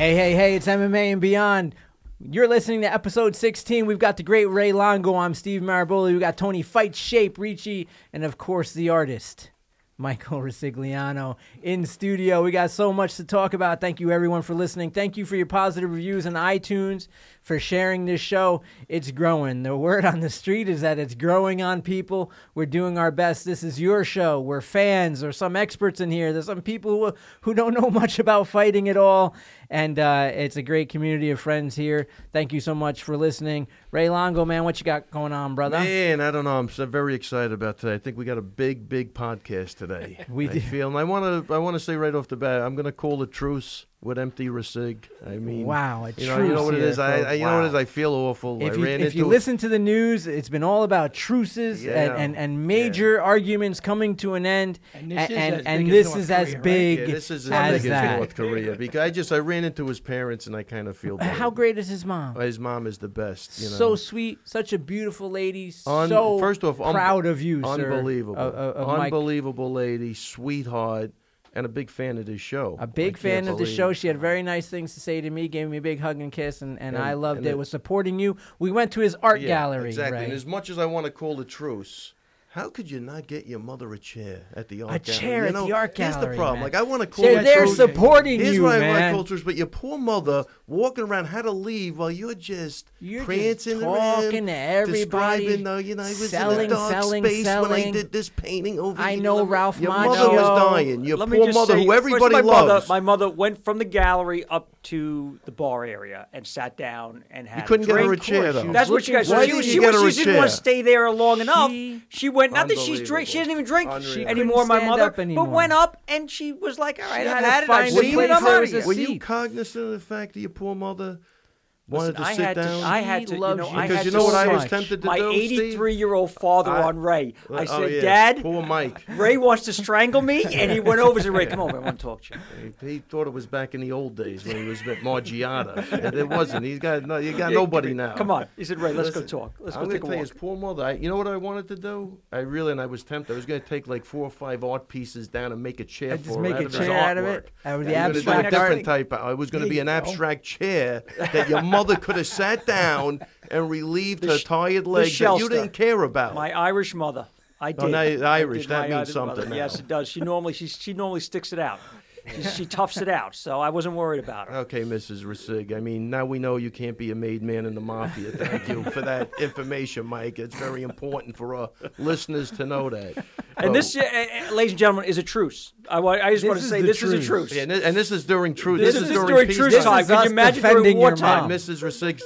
Hey, hey, hey, it's MMA and Beyond. You're listening to episode 16. We've got the great Ray Longo. I'm Steve Maraboli. We got Tony Fight Shape, Ricci, and of course the artist, Michael Resigliano, in studio. We got so much to talk about. Thank you everyone for listening. Thank you for your positive reviews on iTunes, for sharing this show. It's growing. The word on the street is that it's growing on people. We're doing our best. This is your show. We're fans. There's some experts in here. There's some people who, who don't know much about fighting at all. And uh, it's a great community of friends here. Thank you so much for listening. Ray Longo, man, what you got going on, brother? Man, I don't know. I'm so very excited about today. I think we got a big, big podcast today. We I do. feel, and I want to. I want to say right off the bat, I'm going to call a truce with empty resig. I mean, Wow, a you know, you know what it truce is. here, I. I, you know what it is. I feel awful. If I you, ran if into you a- listen to the news, it's been all about truces and, Yeah. and, and major arguments coming to an end. And this and is as and big as this North is as Korea, right? big yeah, this is as as big as that. North Korea because I just I ran into his parents and I kind of feel bad. How great is his mom? His mom is the best. You know? So sweet, such a beautiful lady. Un- so first off, un- proud of you, sir. unbelievable, Of- of- of Mike. unbelievable lady, sweetheart, and a big fan of this show. A big fan of the show. She had very nice things to say to me. Gave me a big hug and kiss, and, and, And- I loved and it. it- Was supporting you. We went to his art Yeah, gallery. Exactly. Right? And as much as I want to call the truce, how could you not get your mother a chair at the art gallery? chair You at know, the art gallery? Here's the problem. man. Like I want to call They're it there truce. supporting Here's you, what I man. want to call truce, but your poor mother walking around had to leave while you're just You're just prancing talking around, to everybody, describing, uh, you know, I was selling, in a dark selling, space when I selling. did this painting over I know Let Ralph Your Macchio. mother was dying. Your Let poor mother, say, who everybody my loves. Mother, my mother went from the gallery up to the bar area and sat down and had. you couldn't a get her a drink. chair though. That's what she got. Why she, didn't was- you she, get was- her a she didn't want to stay there long enough. She- She went. Not that she's drink. She doesn't even drink Unreal. She anymore. My mother, up anymore. but went up and she was like, "All right, I've had had it. I've a seen place it. I'm out was of. Were you cognizant of the fact that your poor mother wanted Listen, to I sit had to- down? I had to, you loves know, you. I because had you to know what I was tempted to my do, Steve? 83 year old father I- on Ray. I Oh, said, yeah. Dad, Poor Mike. Ray wants to strangle me, and he went over to said, Ray, come over, I want to talk to you. He, he thought it was back in the old days when he was with Margiata. and it wasn't. He's got no, you got nobody now. Come on. He said, Ray, let's Listen, go talk. Let's I'm gonna take a tell you, walk. his poor mother. I, you know what I wanted to do? I really, and I was tempted. I was going to take like four or five art pieces down and make a chair And for just her make a chair out of it? artwork. Out of the I was gonna do a abstract different type. I was going to be an abstract chair that your mother could have sat down and relieved her sh- tired the legs that you didn't care about. My Irish mother. I oh, did. Oh, you're I Irish. did That means Irish something. Yes, it does. She normally she she normally sticks it out. She, she toughs it out. So I wasn't worried about her. Okay, Mrs. Rasig. I mean, now we know you can't be a made man in the mafia. Thank you for that information, Mike. It's very important for our listeners to know that. And Oh, this, uh, uh, ladies and gentlemen, is a truce. I, I just want to say the this is a truce. yeah, and this, and this is during truth. This, This, is, is during, during truce time. is Could you imagine defending during your wartime? mom. Mrs. Rasig,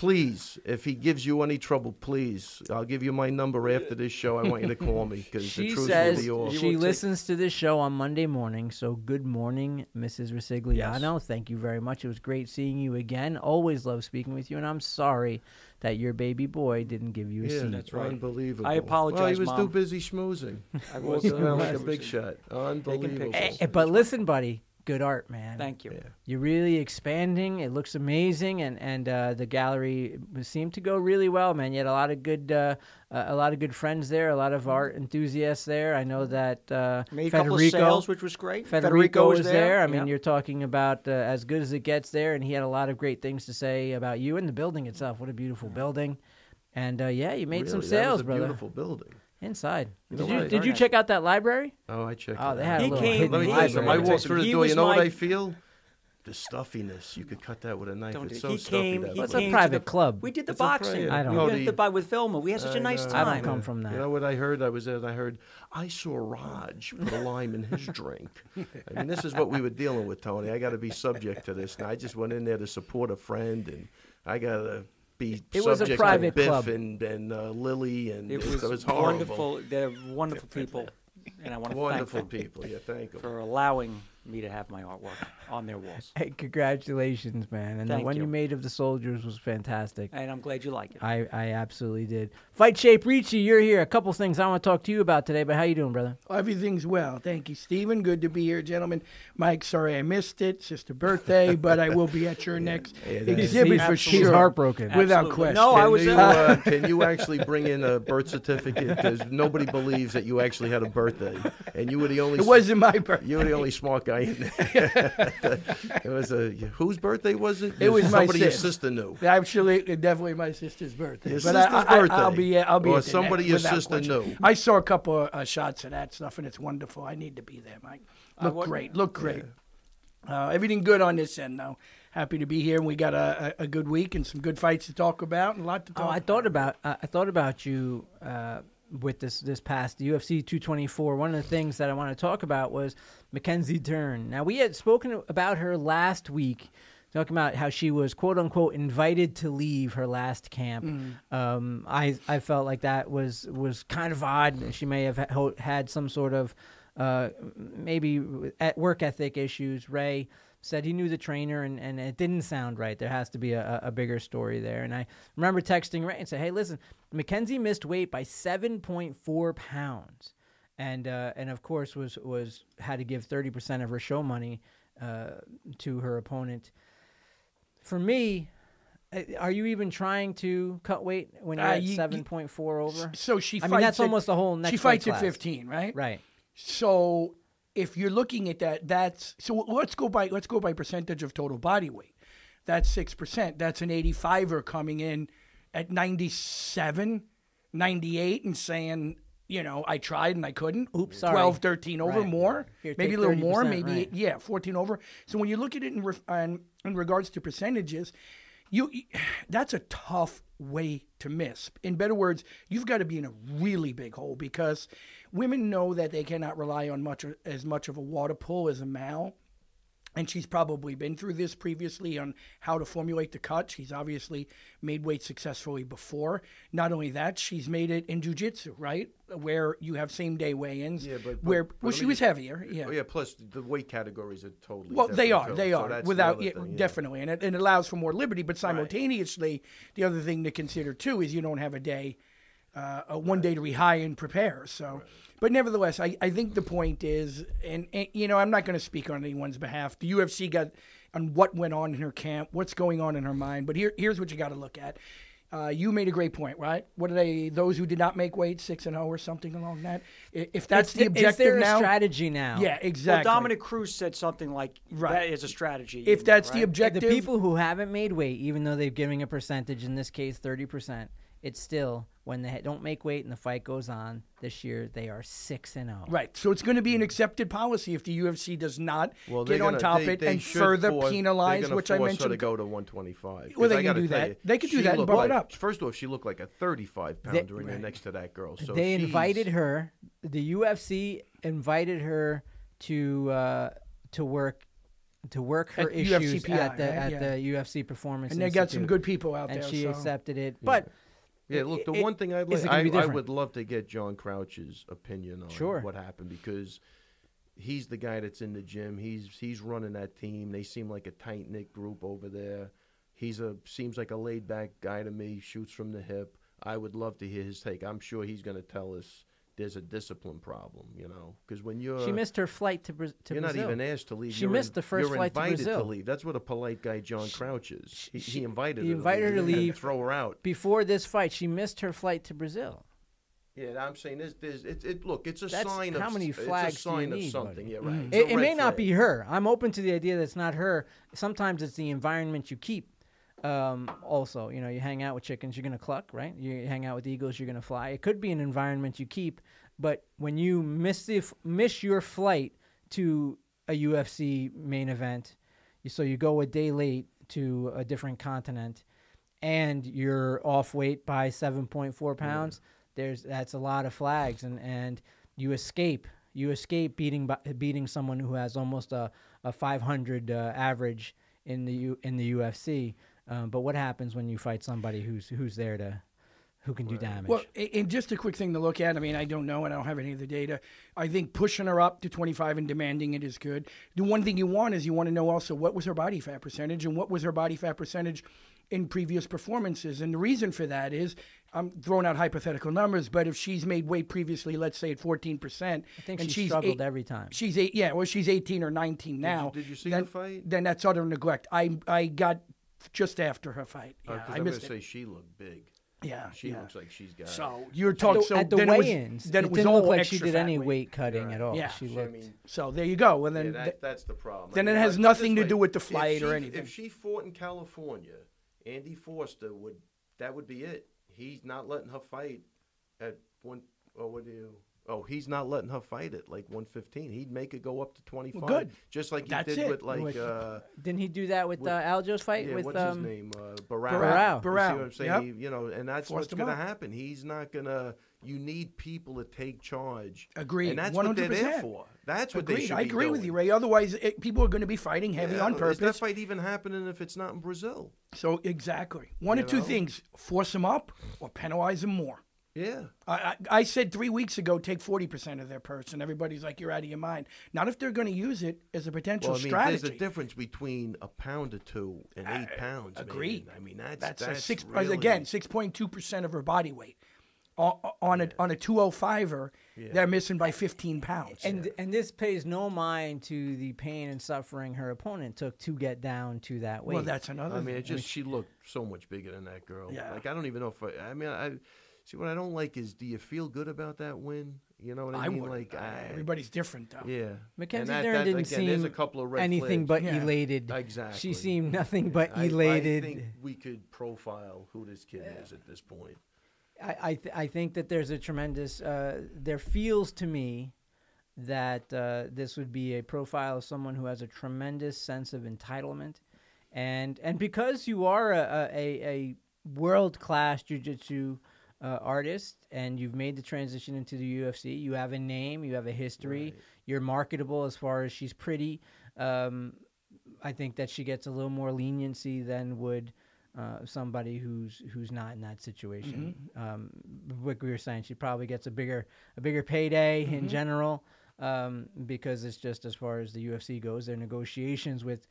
please, if he gives you any trouble, please, I'll give you my number after this show. I want you to call me because the truth says will be yours. she listens to this show on Monday morning. So good morning, Mrs. Resigliano. Thank you very much. It was great seeing you again. Always love speaking with you, and I'm sorry that your baby boy didn't give you a Yeah, seat. That's right. Unbelievable. I apologize, Well, he was Mom. too busy schmoozing. I was Walking like a big shot. Unbelievable. pictures. Eh, but listen, buddy, good art, man. Thank you. You're really expanding. It looks amazing, and and uh, the gallery seemed to go really well, man. You had a lot of good, uh, uh, a lot of good friends there, a lot of art enthusiasts there. I know that uh, Made a couple of Federico, sales, which was great. Federico was there. there. I mean, Yeah. you're talking about uh, as good as it gets there, and he had a lot of great things to say about you and the building itself. What a beautiful building! And uh, yeah, you made some Really, that was sales, a brother. Beautiful building. Inside. You Did know you what? did Very you check out that library? Oh, I checked. Oh, they out. had a He little came- hidden Let me tell you something. I walked through the door. You know what I feel? The stuffiness. You could cut that with a knife. Don't do it's it. so he stuffy. came. that He It's a private the, club. We did the It's a pri- boxing. I don't We know. went to the bar with Vilma. We had such a I nice know. time. I don't come from that. You know what I heard? I was there and I heard I saw Raj put a lime in his drink. I mean, this is what we were dealing with, Tony. I got to be subject to this. And I just went in there to support a friend, and I got to be It was a private club. and, and uh, Lily, and It it, was, was horrible. wonderful. They're wonderful people, and I want to Wonderful people. Yeah, thank them. for allowing me to have my artwork on their walls. Hey, congratulations, man! And the one you. you. made of the soldiers was fantastic. And I'm glad you like it. I, I absolutely did. Fight Shape Ricci, you're here. A couple things I want to talk to you about today. But how you doing, brother? Everything's well. Thank you, Stephen. Good to be here, gentlemen. Mike, sorry I missed it. It's just a birthday, but I will be at your next Yeah, exhibit he's, for he's sure. heartbroken. Without Absolutely. question. No, I Can was. you, uh, can you actually bring in a birth certificate? Because nobody believes that you actually had a birthday, and you were the only. It wasn't my birthday. You were the only smart guy in there. it was a whose birthday was it? It was my somebody your sis. sister knew. Actually, definitely my sister's birthday. Your but I- sister's I, birthday. I, will be. I'll be. Or at the somebody next- your sister question. knew. I saw a couple of uh, shots of that stuff, and it's wonderful. I need to be there, Mike. Look what- great. Look great. Uh, everything good on this end, though. Happy to be here, and we got a, a, a good week and some good fights to talk about, and a lot to talk. Oh, I thought about uh, I thought about you uh, with this this past UFC 224. One of the things that I want to talk about was Mackenzie Dern. Now we had spoken about her last week, talking about how she was quote unquote invited to leave her last camp. Um, I I felt like that was was kind of odd. She may have ha- had some sort of uh, maybe at work ethic issues. Ray said he knew the trainer and, and it didn't sound right. There has to be a, a bigger story there. And I remember texting Ray and said, hey, listen, Mackenzie missed weight by 7.4 pounds. And, uh, and of course was, was had to give 30% of her show money uh, to her opponent. For me, are you even trying to cut weight when you're Uh, at you- you- 7.4 over? So she. I mean, that's at- almost the whole next She fights at class. 15, right? Right. So if you're looking at that, that's so let's go by let's go by percentage of total body weight. That's six percent. That's an 85er coming in at 97, 98 and saying, you know, I tried and I couldn't. Oops, sorry. 12, 13 over Right. more, Here, maybe a little more, maybe right. yeah, 14 over. So when you look at it in, re- in, in regards to percentages, you that's a tough way to miss. In better words, you've got to be in a really big hole because women know that they cannot rely on much as much of a water pull as a male. And she's probably been through this previously on how to formulate the cut. She's obviously made weight successfully before. Not only that, she's made it in jujitsu, right? Where you have same day weigh-ins. Yeah, but- but- where but well, she me was heavier. Yeah. Oh, yeah. Plus, the weight categories are totally. Well, they are. They So are. Without yeah, thing, yeah. definitely, and it, and it allows for more liberty. But simultaneously, the other thing to consider too is you don't have a day, uh, a one day to rehire and prepare. So, but nevertheless, I, I think the point is, and, and you know, I'm not going to speak on anyone's behalf. The UFC got on what went on in her camp, what's going on in her mind. But here, here's what you got to look at. Uh, you made a great point, right? What are they? Those who did not make weight, six and zero, or something along that. If that's Is the th- objective is there a now, strategy now? yeah, exactly. Well, Dominic Cruz said something like Right. that is a strategy. if that's the right? objective, the people who haven't made weight, even though they're giving a percentage, in this case, thirty percent, it's still when they don't make weight and the fight goes on this year, they are six and oh. zero. Right. So it's going to be an accepted policy if the UFC does not Well, get they're on top they- of it and further force- penalize, gonna which I force her mentioned. to go to 125. Well, they can do that. you, They could do that and looked bump it up. First off, she looked like a 35 They- pounder in there next to that girl. So they she's- invited her. The UFC invited her to uh, to work to work her At issues UFCPI, at the right? at Yeah. the UFC Performance. and they got some good people out and there. And she so. accepted it. But Yeah, look, the it- one thing I'd like, I, I would love to get John Crouch's opinion on Sure. what happened because he's the guy that's in the gym. He's he's running that team. They seem like a tight knit group over there. He's a seems like a laid back guy to me. Shoots from the hip. I would love to hear his take. I'm sure he's going to tell us there's a discipline problem. You know, because when you're she missed her flight to, Bra- to you're Brazil. not even asked to leave. She You're missed in- the first you're flight to invited Brazil. leave. That's what a polite guy John Crouch is. He, she- he invited he her invited her to He didn't leave. Throw her out. Before this fight, she missed her flight to Brazil. Yeah, I'm saying this. There's, it, it, look, it's a That's- sign how of many it's a flags do you sign of need, something. buddy? Yeah, right. Mm-hmm. It's It, it may red not be her. I'm open to the idea that it's not her. Sometimes it's the environment you keep. Um, also, you know, you hang out with chickens, you're gonna cluck, right? You hang out with eagles, you're gonna fly. It could be an environment you keep, but when you miss the f- miss your flight to a UFC main event, you, so you go a day late to a different continent, and you're off weight by 7.4 pounds. There's that's a lot of flags, and and you escape. You escape beating beating someone who has almost a, a 500 uh, average in the U, in the UFC. Um, but what happens when you fight somebody who's who's there to who can do damage? Well, and just a quick thing to look at. I mean, I don't know, and I don't have any of the data. I think pushing her up to 25 and demanding it is good. The one thing you want is you want to know also what was her body fat percentage and what was her body fat percentage in previous performances. And the reason for that is I'm throwing out hypothetical numbers, but if she's made weight previously, let's say at 14 percent, I think and she she's struggled eight- every time. She's eight, yeah. Well, she's 18 or 19 now. did you see then, the fight? Then that's utter neglect. I I got just after her fight. Yeah, Uh, 'cause I I'm missed gonna it. say she looked big. Yeah, She yeah. looks like she's got. So you're talking. So at the then it was, weigh-ins, then it, it was didn't look like she did any weight. weight cutting Right. at all. Yeah. she I looked. mean, So there you go. And yeah, then that, that's the problem. then I it has nothing this to do with the If fight or anything. If she fought in California, Andy Foster would. That would be it. He's not letting her fight at one. Or what do you? Oh, he's not letting her fight it like 115. He'd make it go up to 25. good. Just like he That's did it. with like. Like- Uh, Didn't he do that with With- uh, Aljo's fight yeah, with what's um, his name? Uh, Barao. Barao. You see what I'm saying? Yep. He- you know, and that's Forced what's going to happen. He's not going to. You need people to take charge. Agreed. And that's what they're there for. That's what they should I be agree with you, Ray. Otherwise, it, people are going to be fighting heavy Yeah, on Is purpose. that fight even happening if it's not in Brazil? So exactly, one You of two things: force them up or penalize them more. Yeah. I, I, I said three weeks ago, take forty percent of their purse, and everybody's like, "You're out of your mind." Not if they're going to use it as a potential Well, I mean, strategy. there's a difference between a pound or two and eight pounds. man. I mean, that's That's, that's, a six uh, really, again, six point two percent of her body weight. On, on a on a two oh fiver, er, they're missing by fifteen pounds. And and this pays no mind to the pain and suffering her opponent took to get down to that weight. well, that's another. I mean, it just she looked so much bigger than that girl. Yeah. Like I don't even know if I. I mean, I see what I don't like is, do you feel good about that win? You know what I, I mean? would. Like, I, everybody's different though. yeah. Mackenzie And that- Dern that- didn't again, there's a seem couple of red anything flags. but Yeah. elated. Exactly. She seemed nothing but I- elated. I, think we could profile who this kid is at this point. I I, th- I think that there's a tremendous. Uh, there feels to me that uh, this would be a profile of someone who has a tremendous sense of entitlement, and and because you are a a, a world class jujitsu uh, artist and you've made the transition into the UFC, you have a name, you have a history, Right. you're marketable as far as she's pretty. Um, I think that she gets a little more leniency than would uh, somebody who's who's not in that situation. Um, like we were saying, she probably gets a bigger a bigger payday in general um, because it's just as far as the UFC goes. Their negotiations with,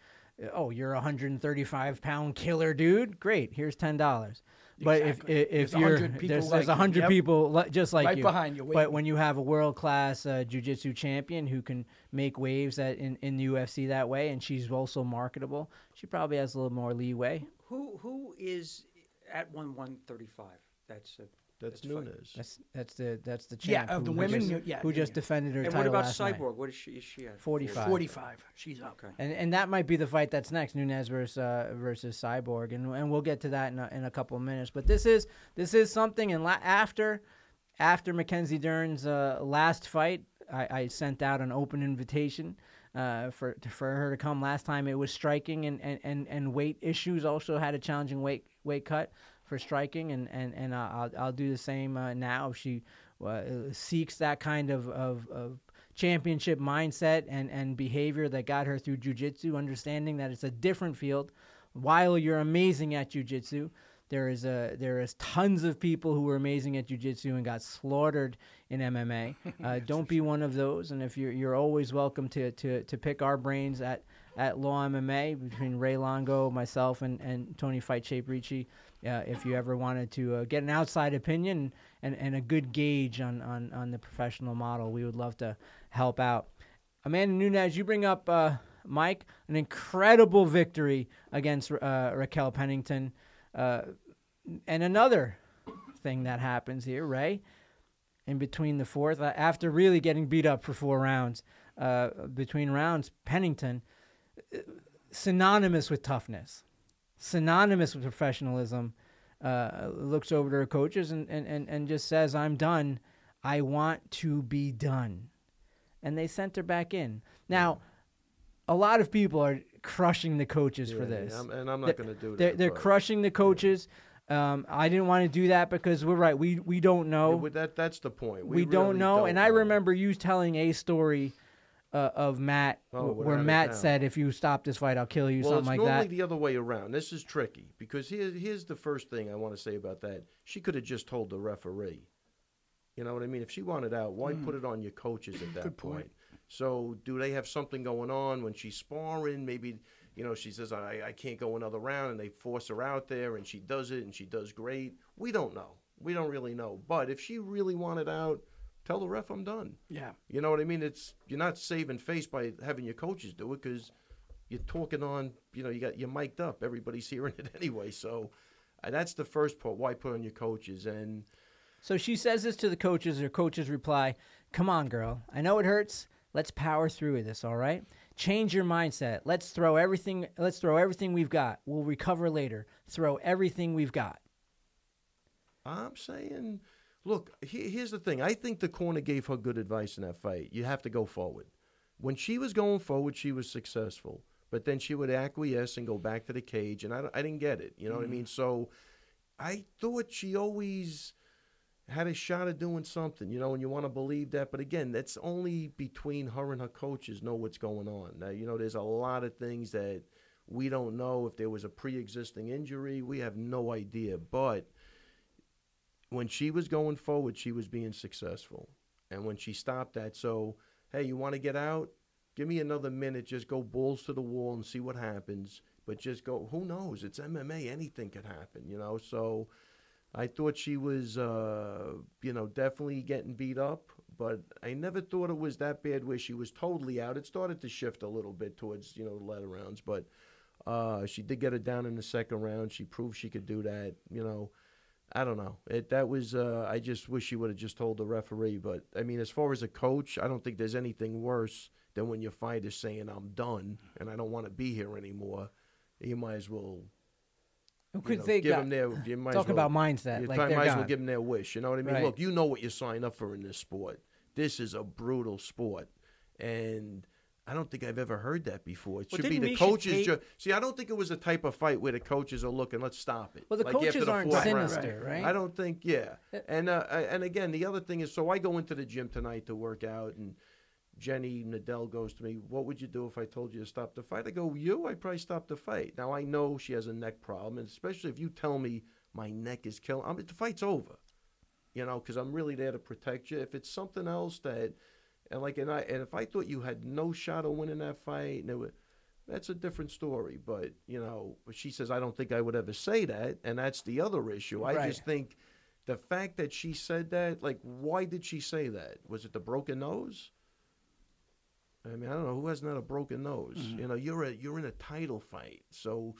oh, you're a 135 pound killer dude. Great, here's ten dollars. But Exactly. if if, if There's you're hundred people there's like there's a you. hundred Yep. people just like Right you behind you, But when you have a world class uh, jujitsu champion who can make waves at, in in the UFC that way, and she's also marketable, she probably has a little more leeway. Who who is at one one thirty five? That's a, That's fine. Nunes. That's that's the that's the champ. Yeah, of the women, just, yeah, who yeah, just yeah. defended her And title And what about last night. Cyborg? What is she? Is she at? 45. Forty-five. She's up. Okay. And and that might be the fight that's next, Nunes versus uh, versus Cyborg, and and we'll get to that in a, in a couple of minutes. But this is this is something, and la- after after Mackenzie Dern's uh, last fight, I, I sent out an open invitation uh, for for her to come. Last time it was striking, and, and, and, and weight issues also had a challenging weight weight cut for striking, and and and I'll I'll do the same uh, now if she uh, seeks that kind of of, of championship mindset and, and behavior that got her through jujitsu, understanding that it's a different field. While you're amazing at jujitsu, there is a there is tons of people who were amazing at jujitsu and got slaughtered in MMA. Uh, don't be one of those. And if you're you're always welcome to, to, to pick our brains at, at Law MMA between Ray Longo, myself, and, and Tony Fight Shape Ricci. Uh, if you ever wanted to uh, get an outside opinion and, and a good gauge on, on, on the professional model, we would love to help out. Amanda Nunes, you bring up uh, Mike, an incredible victory against uh, Raquel Pennington. Uh, and another thing that happens here, Ray, in between the fourth, uh, after really getting beat up for four rounds, between rounds, Pennington, synonymous with toughness, synonymous with professionalism, uh, looks over to her coaches and, and, and, and just says, I'm done. I want to be done. And they sent her back in. Now, a lot of people are crushing the coaches for Yeah, this. I'm- and I'm not going to do that. They're, they're crushing the coaches. Um, I didn't want to do that because we're right. We we don't know. Yeah, that, that's the point. we, We, don't know. don't and I remember you telling a story uh, of Matt Oh, where Matt said, "If you stop this fight, I'll kill you," Well, something it's like normally that. the other way around. This is tricky because here's here's the first thing I want to say about that. She could have just told the referee. You know what I mean? If she wanted out, why put it on your coaches at that Mm. Good point. So do they have something going on when she's sparring? Maybe you know she says I, I can't go another round, and they force her out there, and she does it, and she does great. We don't know. We don't really know. But if she really wanted out, tell the ref I'm done. Yeah. You know what I mean? It's you're not saving face by having your coaches do it because you're talking on. You know, you got you're mic'd up. Everybody's hearing it anyway. So, Uh, That's the first part. Why put on your coaches? And So she says this to the coaches. Her coaches reply, Come on, girl. I know it hurts. Let's power through with this, all right? Change your mindset. Let's throw everything let's throw everything we've got. We'll recover later. Throw everything we've got. I'm saying, look, he- here's the thing. I think the corner gave her good advice in that fight. You have to go forward. When she was going forward, she was successful. But then she would acquiesce and go back to the cage, and I, I didn't get it. You know what I mm-hmm. mean? So I thought she always had a shot at doing something, you know, and you want to believe that. But again, that's only between her and her coaches know what's going on. Now, you know, there's a lot of things that we don't know. If there was a pre existing injury, we have no idea. But when she was going forward, she was being successful. And when she stopped that, so, hey, you want to get out? Give me another minute. Just go balls to the wall and see what happens. But just go, who knows? It's MMA. Anything could happen, you know? So I thought she was, uh, you know, definitely getting beat up. But I never thought it was that bad where she was totally out. It started to shift a little bit towards, you know, the latter rounds. But uh, she did get it down in the second round. She proved she could do that, you know. I don't know. It that was. Uh, I just wish she would have just told the referee. But I mean, as far as a coach, I don't think there's anything worse than when your fighter's saying, "I'm done and I don't want to be here anymore." You might as well Who you could know, think give them their. You might as well- about mindset, You like might they're as well give them their wish. You know what I mean? Right. Look, you know what you sign up for in this sport. This is a brutal sport, and I don't think I've ever heard that before. It Well, should be the Miesha coaches. Tate- ju- See, I don't think it was a type of fight where the coaches are looking. Let's stop it. Well, the Like coaches the aren't fourth round. sinister, right? I don't think. Yeah, and uh, and again, the other thing is, so I go into the gym tonight to work out, and Jenny Nadell goes to me, "What would you do if I told you to stop the fight?" I go, "You, I probably stop the fight." Now I know she has a neck problem, and especially if you tell me my neck is killing, I mean, the fight's over. You know, because I'm really there to protect you. If it's something else that, and like, and I, and if I thought you had no shot of winning that fight, and it would, that's a different story. But you know, but she says I don't think I would ever say that, and that's the other issue. I Right. just think the fact that she said that, like, why did she say that? Was it the broken nose? I mean, I don't know who hasn't had a broken nose. Mm-hmm. You know, you're a you're in a title fight, so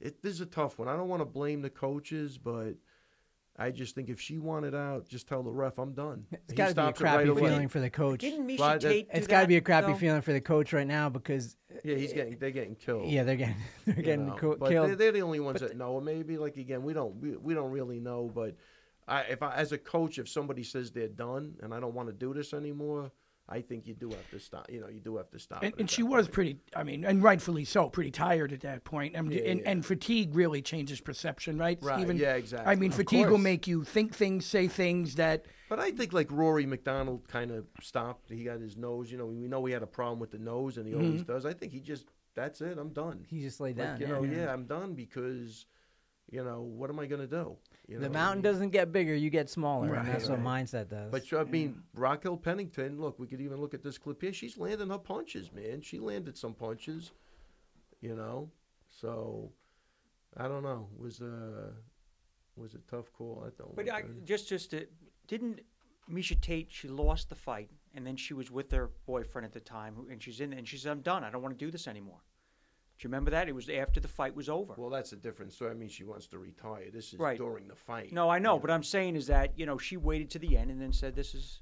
it this is a tough one. I don't want to blame the coaches, but I just think if she wanted out, just tell the ref I'm done. It's He got to be a stops it crappy right away. feeling for the coach. Didn't Miesha Well, that- Tate do It's got to be a crappy though? feeling for the coach right now because Yeah, he's getting they're getting killed. yeah, they're getting they're you getting know. co- but killed. They're, they're the only ones that know. Or maybe like again, we don't we, we don't really know. But I, if I as a coach, if somebody says they're done and I don't want to do this anymore, I think you do have to stop. You know, you do have to stop. And, and she was point. pretty, I mean, and rightfully so, pretty tired at that point. I mean, Yeah, and, yeah. and fatigue really changes perception, right, Right, Stephen? yeah, exactly. I mean, Of fatigue will make you think things, say things that But I think like Rory MacDonald kind of stopped. He got his nose. You know, we know he had a problem with the nose, and he always Mm-hmm. does. I think he just that's it. I'm done. he just laid Like, down. you yeah. know, yeah. I'm done because, you know, what am I gonna do? You the know, mountain doesn't get bigger; you get smaller, Right, and that's what mindset does. But I mean, Raquel Pennington. Look, we could even look at this clip here. She's landing her punches, man. She landed some punches. You know, so I don't know. It was uh, a was a tough call. I don't. But know, I, just just to, didn't Miesha Tate? She lost the fight, and then she was with her boyfriend at the time, and she's in, and she said, "I'm done. I don't want to do this anymore." Do you remember that? It was after the fight was over. well, that's a different story. I mean, she wants to retire. This is Right. during the fight. no, I know, you but I'm saying is that you know she waited to the end and then said, "This is."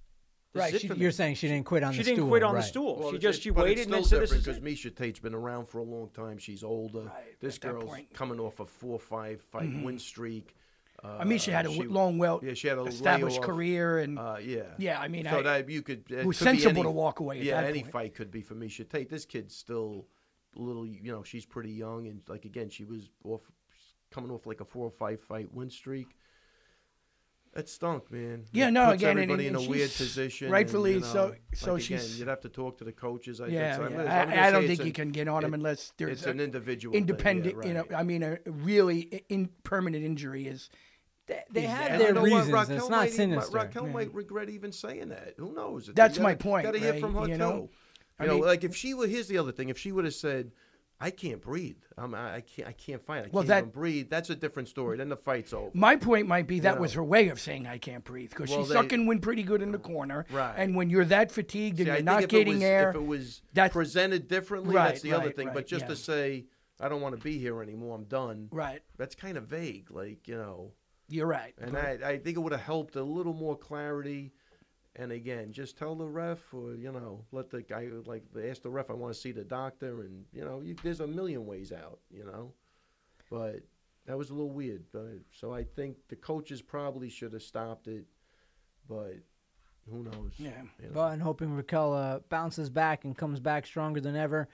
This right, is she, you're saying she didn't quit on she the stool. She didn't quit on right. the stool. Well, she just it- she but waited and said, "This is because it." Miesha Tate's been around for a long time. She's older. Right, This girl's coming off a four five fight win streak. Uh, I mean, she had a w- long, well yeah, she had a established layoff. career, and Uh, yeah. Yeah, I mean, so I- that you could. It, it was could be sensible any- to walk away at yeah, that any point. fight could be for Miesha Tate. This kid's still a little. You know, she's pretty young, and like again, she was off coming off like a four or five fight win streak. It stunk, man. Yeah, It no, puts again, everybody and in a weird position. rightfully and, you so- know, so like, again, you'd have to talk to the coaches. I yeah, think. So I'm yeah. gonna- I, I'm I don't think an- you can get on him it- unless there's it's a an individual thing, yeah, independent. You know. I mean, a really in, permanent injury is. They, they Yeah. have And their you know what? reasons. Raquel it's not might, sinister. Raquel Yeah. might regret even saying that. Who knows? It's- That's my gotta- point, Gotta hear Ray, from her you know? too. I You know, mean- like if she were. Here's the other thing. If she would have said, "I can't breathe. I'm, I, I can't. I can't fight. I Well, can't that- even breathe." That's a different story. Then the fight's over. My point might be that was her way of saying I can't breathe because Well, she's they- sucking wind pretty good in the corner. Right. And when you're that fatigued and See, you're not getting was, air, If it was that's- presented differently, Right, that's the other thing. right, but just yeah. to say, I don't want to be here anymore. I'm done. Right. That's kind of vague, like you know. You're right. And I, I think it would have helped a little more clarity. And again, just tell the ref, or you know, let the guy like ask the ref. I want to see the doctor, and you know, you, there's a million ways out, you know. But that was a little weird. But so I think the coaches probably should have stopped it, but who knows? yeah. you know. Well, and hoping Raquel uh, bounces back and comes back stronger than ever.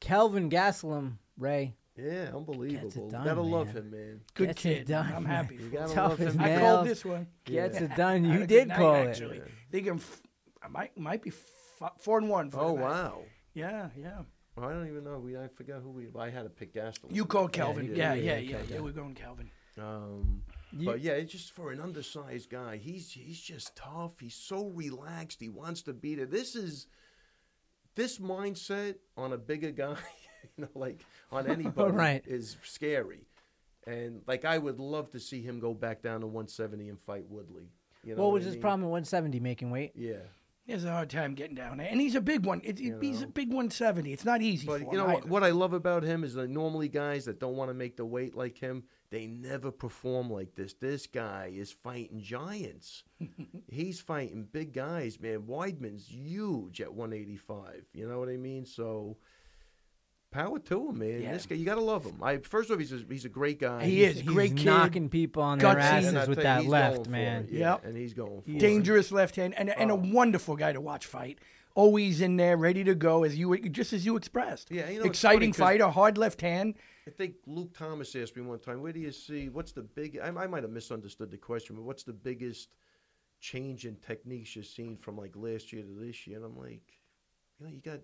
Kelvin Gastelum, Ray. Yeah, unbelievable. done, Gotta love him, man. Good Gets it kid. done, I'm man. happy. You for him. gotta Tough love as him. I nails. called this one. Gets Yeah. it done. You good did night, call it. actually. Yeah. They can. F- I might might be f- four and one. For Oh wow. Yeah, yeah. Well, I don't even know. We I forgot who we. I had to pick Gaston. You called Kelvin. Yeah, yeah, Yeah, yeah. Yeah, yeah. we're going Kelvin. Um, You- but yeah, it's just for an undersized guy. He's he's just tough. He's so relaxed. He wants to be there. This is this mindset on a bigger guy, you know, like on anybody, Right. is scary. And like I would love to see him go back down to 170 and fight Woodley. You know what what was I his mean? problem at 170 making weight? Yeah, He has a hard time getting down there, and he's a big one. It, it, You he's a big 170. It's not easy but for you know him what, what I love about him is that normally guys that don't want to make the weight like him, they never perform like this. This guy is fighting giants. He's fighting big guys, man. Weidman's huge at 185. You know what I mean? So power to him, man. Yeah. This guy, you gotta love him. I first off, he's a, he's a great guy. He He's- is. He's great kid, knocking people on their gutsy. asses with that left, man. it, yeah, Yep. and he's going for it. dangerous left hand, and and a Oh. wonderful guy to watch fight. Always in there, ready to go, as you just as you expressed. Yeah, you know, exciting funny 'cause- fighter, hard left hand. I think Luke Thomas asked me one time, "Where do you see what's the big?" I, I might have misunderstood the question, but what's the biggest change in techniques you've seen from like last year to this year? And I'm like, you know, you got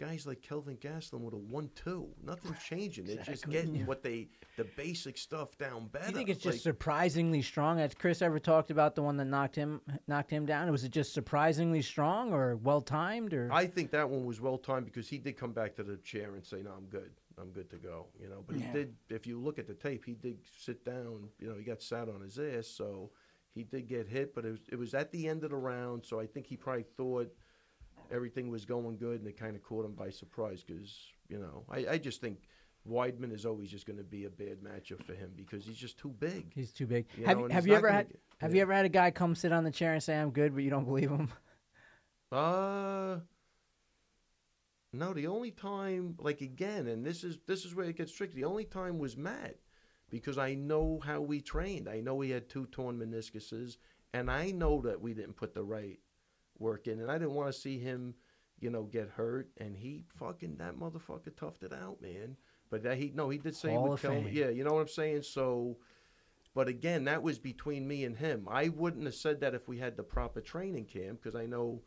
guys like Kelvin Gastelum with a one-two. Nothing's changing. They're just getting what they the basic stuff down better. Do you think it's just surprisingly strong? Has Chris ever talked about the one that knocked him knocked him down? Was it just surprisingly strong or well timed or I think that one was well timed because he did come back to the chair and say, "No, I'm good. I'm good to go." You know, but Yeah. he did. If you look at the tape, he did sit down. You know, he got sat on his ass, so he did get hit. But it was, it was at the end of the round, so I think he probably thought everything was going good, and it kind of caught him by surprise. Because you know, I, I just think Weidman is always just going to be a bad matchup for him because he's just too big. he's too big? You have know, have you ever had get- have yeah. you ever had a guy come sit on the chair and say I'm good, but you don't believe him? Uh no, the only time like again, and this is this is where it gets tricky. The only time was Matt because I know how we trained. I know he had two torn meniscuses, and I know that we didn't put the right work in, and I didn't want to see him, you know, get hurt. And he fucking that motherfucker toughed it out, man. But that he no, he did say he would kill me. Yeah, you know what I'm saying. So, but again, that was between me and him. I wouldn't have said that if we had the proper training camp because I know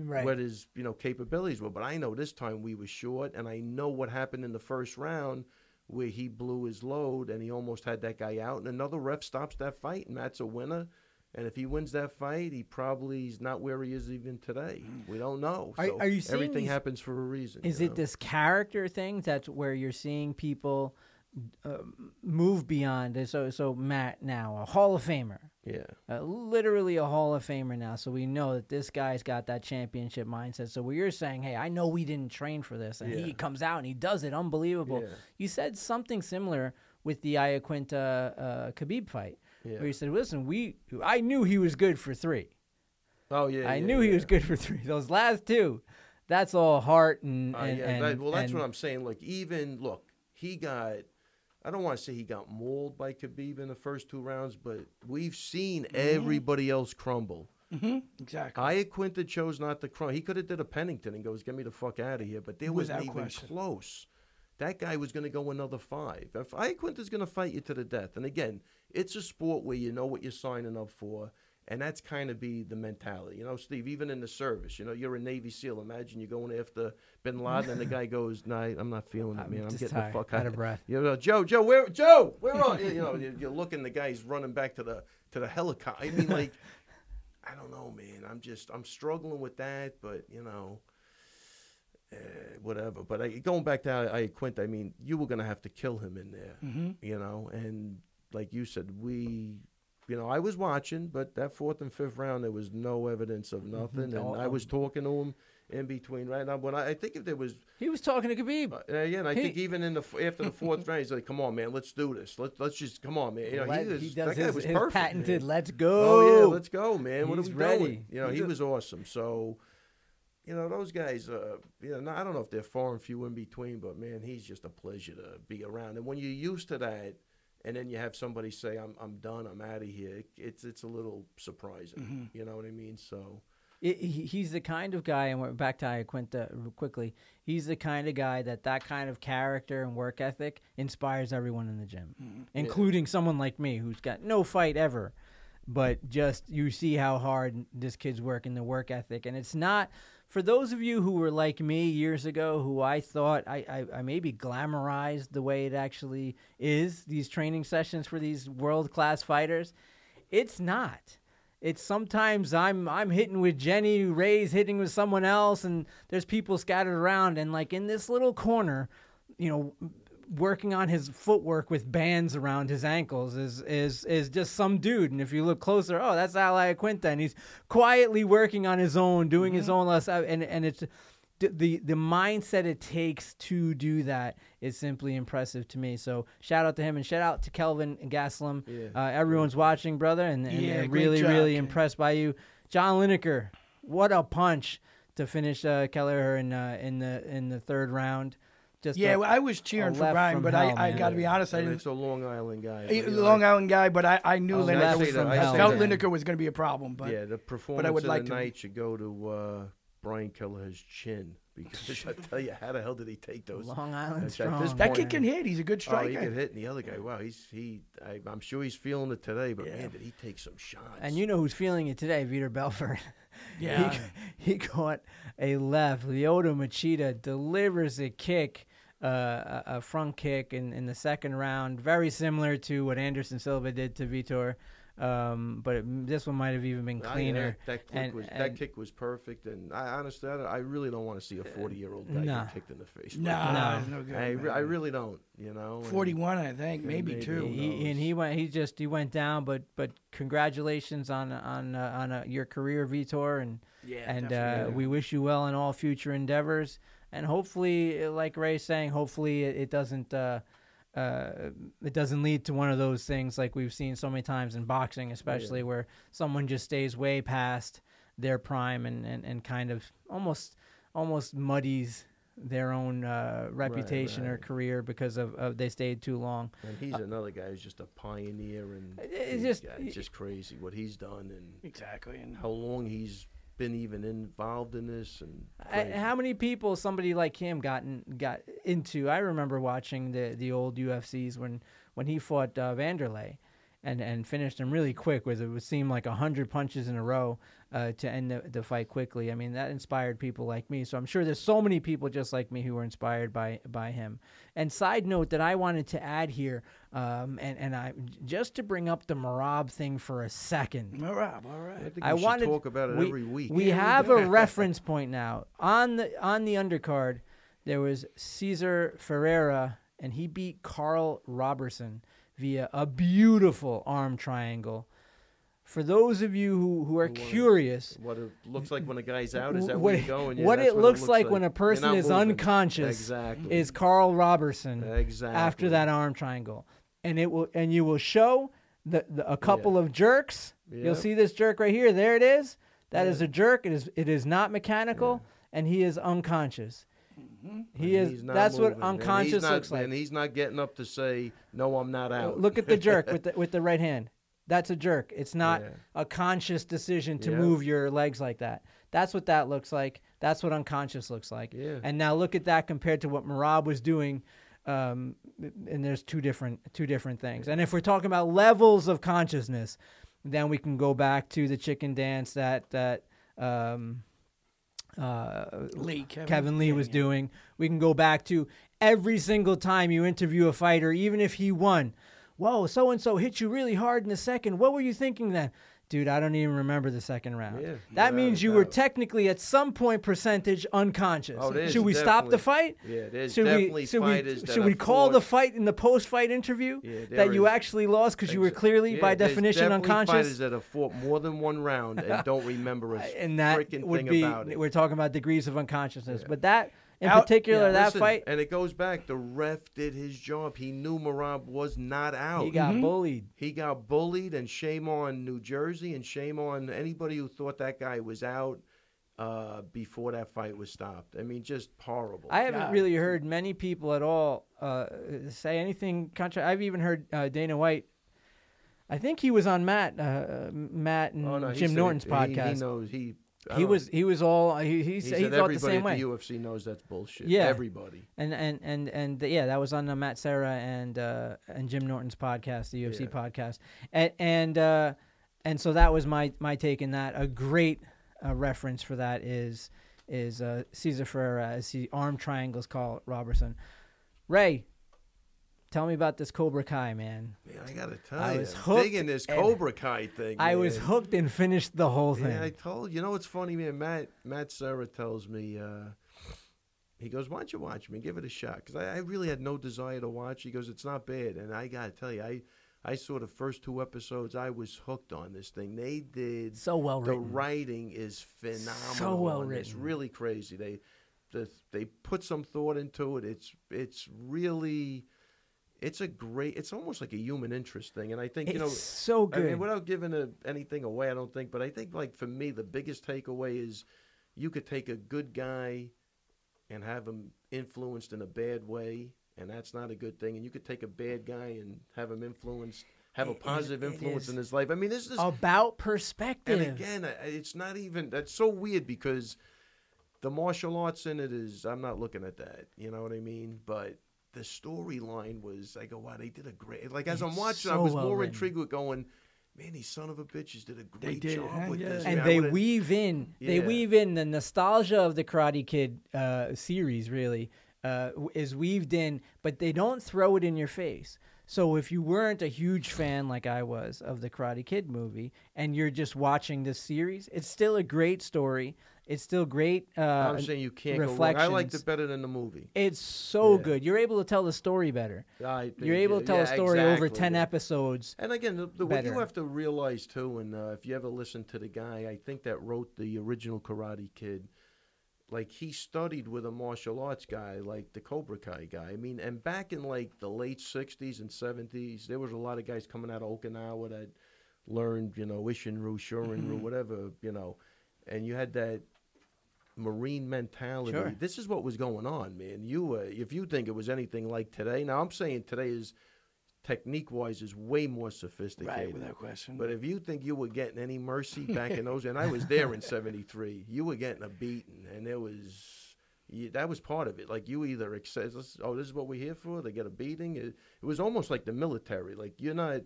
Right. what his you know capabilities were. But I know this time we were short, and I know what happened in the first round where he blew his load and he almost had that guy out. And another ref stops that fight, and Matt's a winner. And if he wins that fight, he probably is not where he is even today. We don't know. Are- So are you seeing everything these- happens for a reason. Is it know? this character thing that's where you're seeing people uh, move beyond? So, so Matt now a Hall of Famer, Yeah. uh, literally a Hall of Famer now. So we know that this guy's got that championship mindset. So where you're saying, hey, I know we didn't train for this, and he comes out and he does it, unbelievable. Yeah. You said something similar with the Iaquinta uh, Khabib fight, Yeah. where you said, listen, we, I knew he was good for three. Oh yeah. I yeah, knew he was good for three. Those last two, that's all heart and, Uh, and, yeah, and that- well, that's and- what I'm saying. Like even look, he got. I don't want to say he got mauled by Khabib in the first two rounds, but we've seen Mm-hmm. everybody else crumble. Exactly. Iaquinta chose not to crumble. He could have did a Pennington and goes, "Get me the fuck out of here," but there Without wasn't even question. close. That guy was going to go another five. If Iaquinta's going to fight you to the death, and again, it's a sport where you know what you're signing up for, and that's kind of be the mentality. You know, Steve, even in the service, you know, you're a Navy SEAL. Imagine you're going after Bin Laden, and the guy goes, "Nah, I'm not feeling it, I'm man. I'm getting tired, the fuck out out of breath." You know, Joe, Joe, where, Joe, where are you? You know, you're you're looking. The guy's running back to the to the helicopter. I mean, like, I don't know, man. I'm just I'm struggling with that, but you know. Uh, whatever, but I, going back to Iaquinta, I mean, you were gonna have to kill him in there, Mm-hmm. you know. And like you said, we, you know, I was watching, but that fourth and fifth round, there was no evidence of nothing. Oh, And I oh. was talking to him, in between right now. When I, I think if there was, He was talking to Khabib. uh, yeah, and I He- think even in the after the fourth round, he's like, "Come on, man, let's do this. Let's let's just come on, man." You know, Let- he, was, he that does guy his, was his perfect, patented man. "Let's go." Oh yeah, let's go, man. What He's are we ready. doing? You know, He's he a- was awesome. So, you know, those guys. Uh, you know, I don't know if they're far and few in between, but man, he's just a pleasure to be around. And when you're used to that, and then you have somebody say, "I'm I'm done. I'm out of here," it, it's it's a little surprising. Mm-hmm. You know what I mean? So. It, he, he's the kind of guy, and we're back to Iaquinta quickly. He's the kind of guy that that kind of character and work ethic inspires everyone in the gym, including someone like me who's got no fight ever, but just you see how hard this kid's working the work ethic, and it's not for those of you who were like me years ago, who I thought I, I, I maybe glamorized the way it actually is these training sessions for these world class fighters. It's not it's sometimes I'm I'm hitting with Jenny, Ray's hitting with someone else, and there's people scattered around, and like in this little corner, you know, working on his footwork with bands around his ankles is is is just some dude. And if you look closer, oh, that's Iaquinta, and he's quietly working on his own, doing his own less, and and it's the the mindset it takes to do that is simply impressive to me. So shout out to him and shout out to Kelvin and Gastelum. Yeah. Uh, everyone's watching, brother, and, and, Yeah, really, job, really impressed by you, John Lineker. What a punch to finish uh, Kelleher in uh, in the in the third round. Just Yeah, a- well, I was cheering for Brian, but hell, I, I got to be honest, I And didn't. it's a Long Island guy. a but, Long Island guy, but I, I knew Oh, Lineker was, from I felt. Lineker was going to be a problem. But yeah, the performance but I would of like the to- night should go to uh, Brian Kelleher's chin because I tell you, how the hell did he take those? Long Island At strong. point- that kid can hit. He's a good Oh, he can hit, and the other guy, wow, he's he. I, I'm sure he's feeling it today, but Yeah. man, did he take some shots? And you know who's feeling it today? Vitor Belfort. Yeah. he, he caught a left. Lyoto Machida delivers a kick, uh, a, a front kick in, in the second round, very similar to what Anderson Silva did to Vitor. Um, but it, this one might have even been I- that- cleaner. that, kick and- was and- that kick was perfect, and I honestly, I, don't- I really don't want to see a 40 year old guy Nah. get kicked in the face. Nah, No. it's no good. I. I really don't. You know, and- 41, I think, maybe, maybe. two. He, and he went. He just he went down. But but congratulations on on uh, on uh, your career, Vitor, and Yeah, and uh, we wish you well in all future endeavors. And hopefully, like Ray's saying, hopefully it, it doesn't uh, uh, it doesn't lead to one of those things like we've seen so many times in boxing, especially where someone just stays way past their prime and, and, and kind of almost almost muddies their own uh, reputation or right. career because of, of they stayed too long. And he's another guy who's just a pioneer, and It's just- yeah, it's just crazy what he's done and Exactly. And how long he's been even involved in this. And I, how many people somebody like him gotten got into? I remember watching the the old UFCs when when he fought uh, Vanderlei, and and finished him really quick. with it would seem like a hundred punches in a row uh, to end the, the fight quickly. I mean that inspired people like me. So I'm sure there's so many people just like me who were inspired by by him. And side note that I wanted to add here, um, and and I just to bring up the Merab thing for a second. Merab all right, I right. think I we should wanted talk about it we, every week. We have a reference point now on the on the undercard. There was Cezar Ferreira, and he beat Karl Roberson via a beautiful arm triangle. For those of you who, who are wanna- curious, What it looks like when a guy's out is that what, where it- you're going? Yeah, what that's it looks like, when a person is moving. unconscious Exactly. is Karl Roberson exactly after that arm triangle, and it will and you will show the, the a couple of jerks. You'll see this jerk right here. There it is. That is Yeah. a jerk. It is it is not mechanical, and he is unconscious. He And is. That's what moving, and he's unconscious not- looks like. And he's not getting up to say, "No, I'm not out." Look at the jerk with the with the right hand. That's a jerk. It's not Yeah. a conscious decision to Yeah. move your legs like that. That's what that looks like. That's what unconscious looks like. Yeah. And now look at that compared to what Merab was doing. Um, and there's two different two different things. And if we're talking about levels of consciousness, then we can go back to the chicken dance that that um, uh, Lee, Kevin, Kevin Lee Yeah, was yeah. doing. We can go back to every single time you interview a fighter, even if he won. Whoa, so and so hit you really hard in the second. What were you thinking then? Dude, I don't even remember the second round. Yeah, that means you were technically at some point percentage unconscious. Oh, should we stop the fight? Yeah, there's should definitely we should fighters we that should we call the fight in the post-fight interview Yeah, that you actually lost because you were clearly Yeah, by definition definitely unconscious? Fighters that have fought more than one round and don't remember a and that freaking would thing be about it. we're talking about degrees of unconsciousness. But that in Out- particular, yeah, that Listen, fight, and it goes back. The ref did his job. He knew Merab was not out. he got Mhm. bullied. He got bullied, and shame on New Jersey, and shame on anybody who thought that guy was out uh, before that fight was stopped. I mean, just horrible. I haven't Yeah. really heard many people at all uh, say anything contrary. I've even heard uh, Dana White. I think he was on Matt, uh, Matt and Oh, no, Jim Norton's he- podcast. He, knows he. He was he was all he he, He, said, he thought the everybody same at way. the UFC knows that's bullshit. Yeah. everybody. and and and and yeah, that was on uh, Matt Serra and uh, and Jim Norton's podcast, the UFC Yeah. podcast, and and uh, and so that was my my take in that. A great uh, reference for that is is uh, Cezar Ferreira as he arm triangles call it, Roberson. Ray, tell me about this Cobra Kai, man. Man, I gotta tell I you, was hooked digging this Cobra Kai thing. I was hooked and finished the whole thing. Yeah, I told you know what's funny, man. Matt Matt Serra tells me uh, he goes, "Why don't you watch me? Give it a shot." Because I, I really had no desire to watch. He goes, "It's not bad," and I gotta tell you, I I saw the first two episodes. I was hooked on this thing. They did so well the written. writing is phenomenal. So well written. really crazy. They the, they put some thought into it. It's it's really. It's a great. It's almost like a human interest thing, and I think it's you know so good I mean, without giving a, anything away, I don't think. But I think, like for me, the biggest takeaway is you could take a good guy and have him influenced in a bad way, and that's not a good thing. And you could take a bad guy and have him influenced, have a positive it influence is in his life. I mean, this is about perspective. and again, it's not even. That's so weird because the martial arts in it is. I'm not looking at that. You know what I mean? But the storyline was. I go, wow, they did a great. Like as I'm It's watching, I was well more written. intrigued with going. Man, these son of a bitches did a great did, job huh? with Yeah. this. and man. They would've- weave in they weave in the nostalgia of the Karate Kid uh, series. Really uh, is weaved in, but they don't throw it in your face. So if you weren't a huge fan like I was of the Karate Kid movie, and you're just watching this series, it's still a great story. It's still great. Uh, I'm saying you can't go wrong. I liked it better than the movie. It's so Yeah. good. You're able to tell the story better. I You're able to tell yeah, a story over ten episodes. And again, the, the, what you have to realize too, and uh, if you ever listen to the guy, I think that wrote the original Karate Kid, like he studied with a martial arts guy, like the Cobra Kai guy. I mean, and back in like the late '60s and '70s, there was a lot of guys coming out of Okinawa that learned, you know, Isshinryu, Shorinryu, whatever, you know, and you had that marine mentality. Sure. This is what was going on, man. You, uh, if you think it was anything like today, now I'm saying today is technique wise is way more sophisticated. Right, without question. But if you think you were getting any mercy back in those, and I was there in '73, you were getting a beating, and there was you, that was part of it. Like you either accept, oh, this is what we're here for. They get a beating. It, it was almost like the military. Like you're not.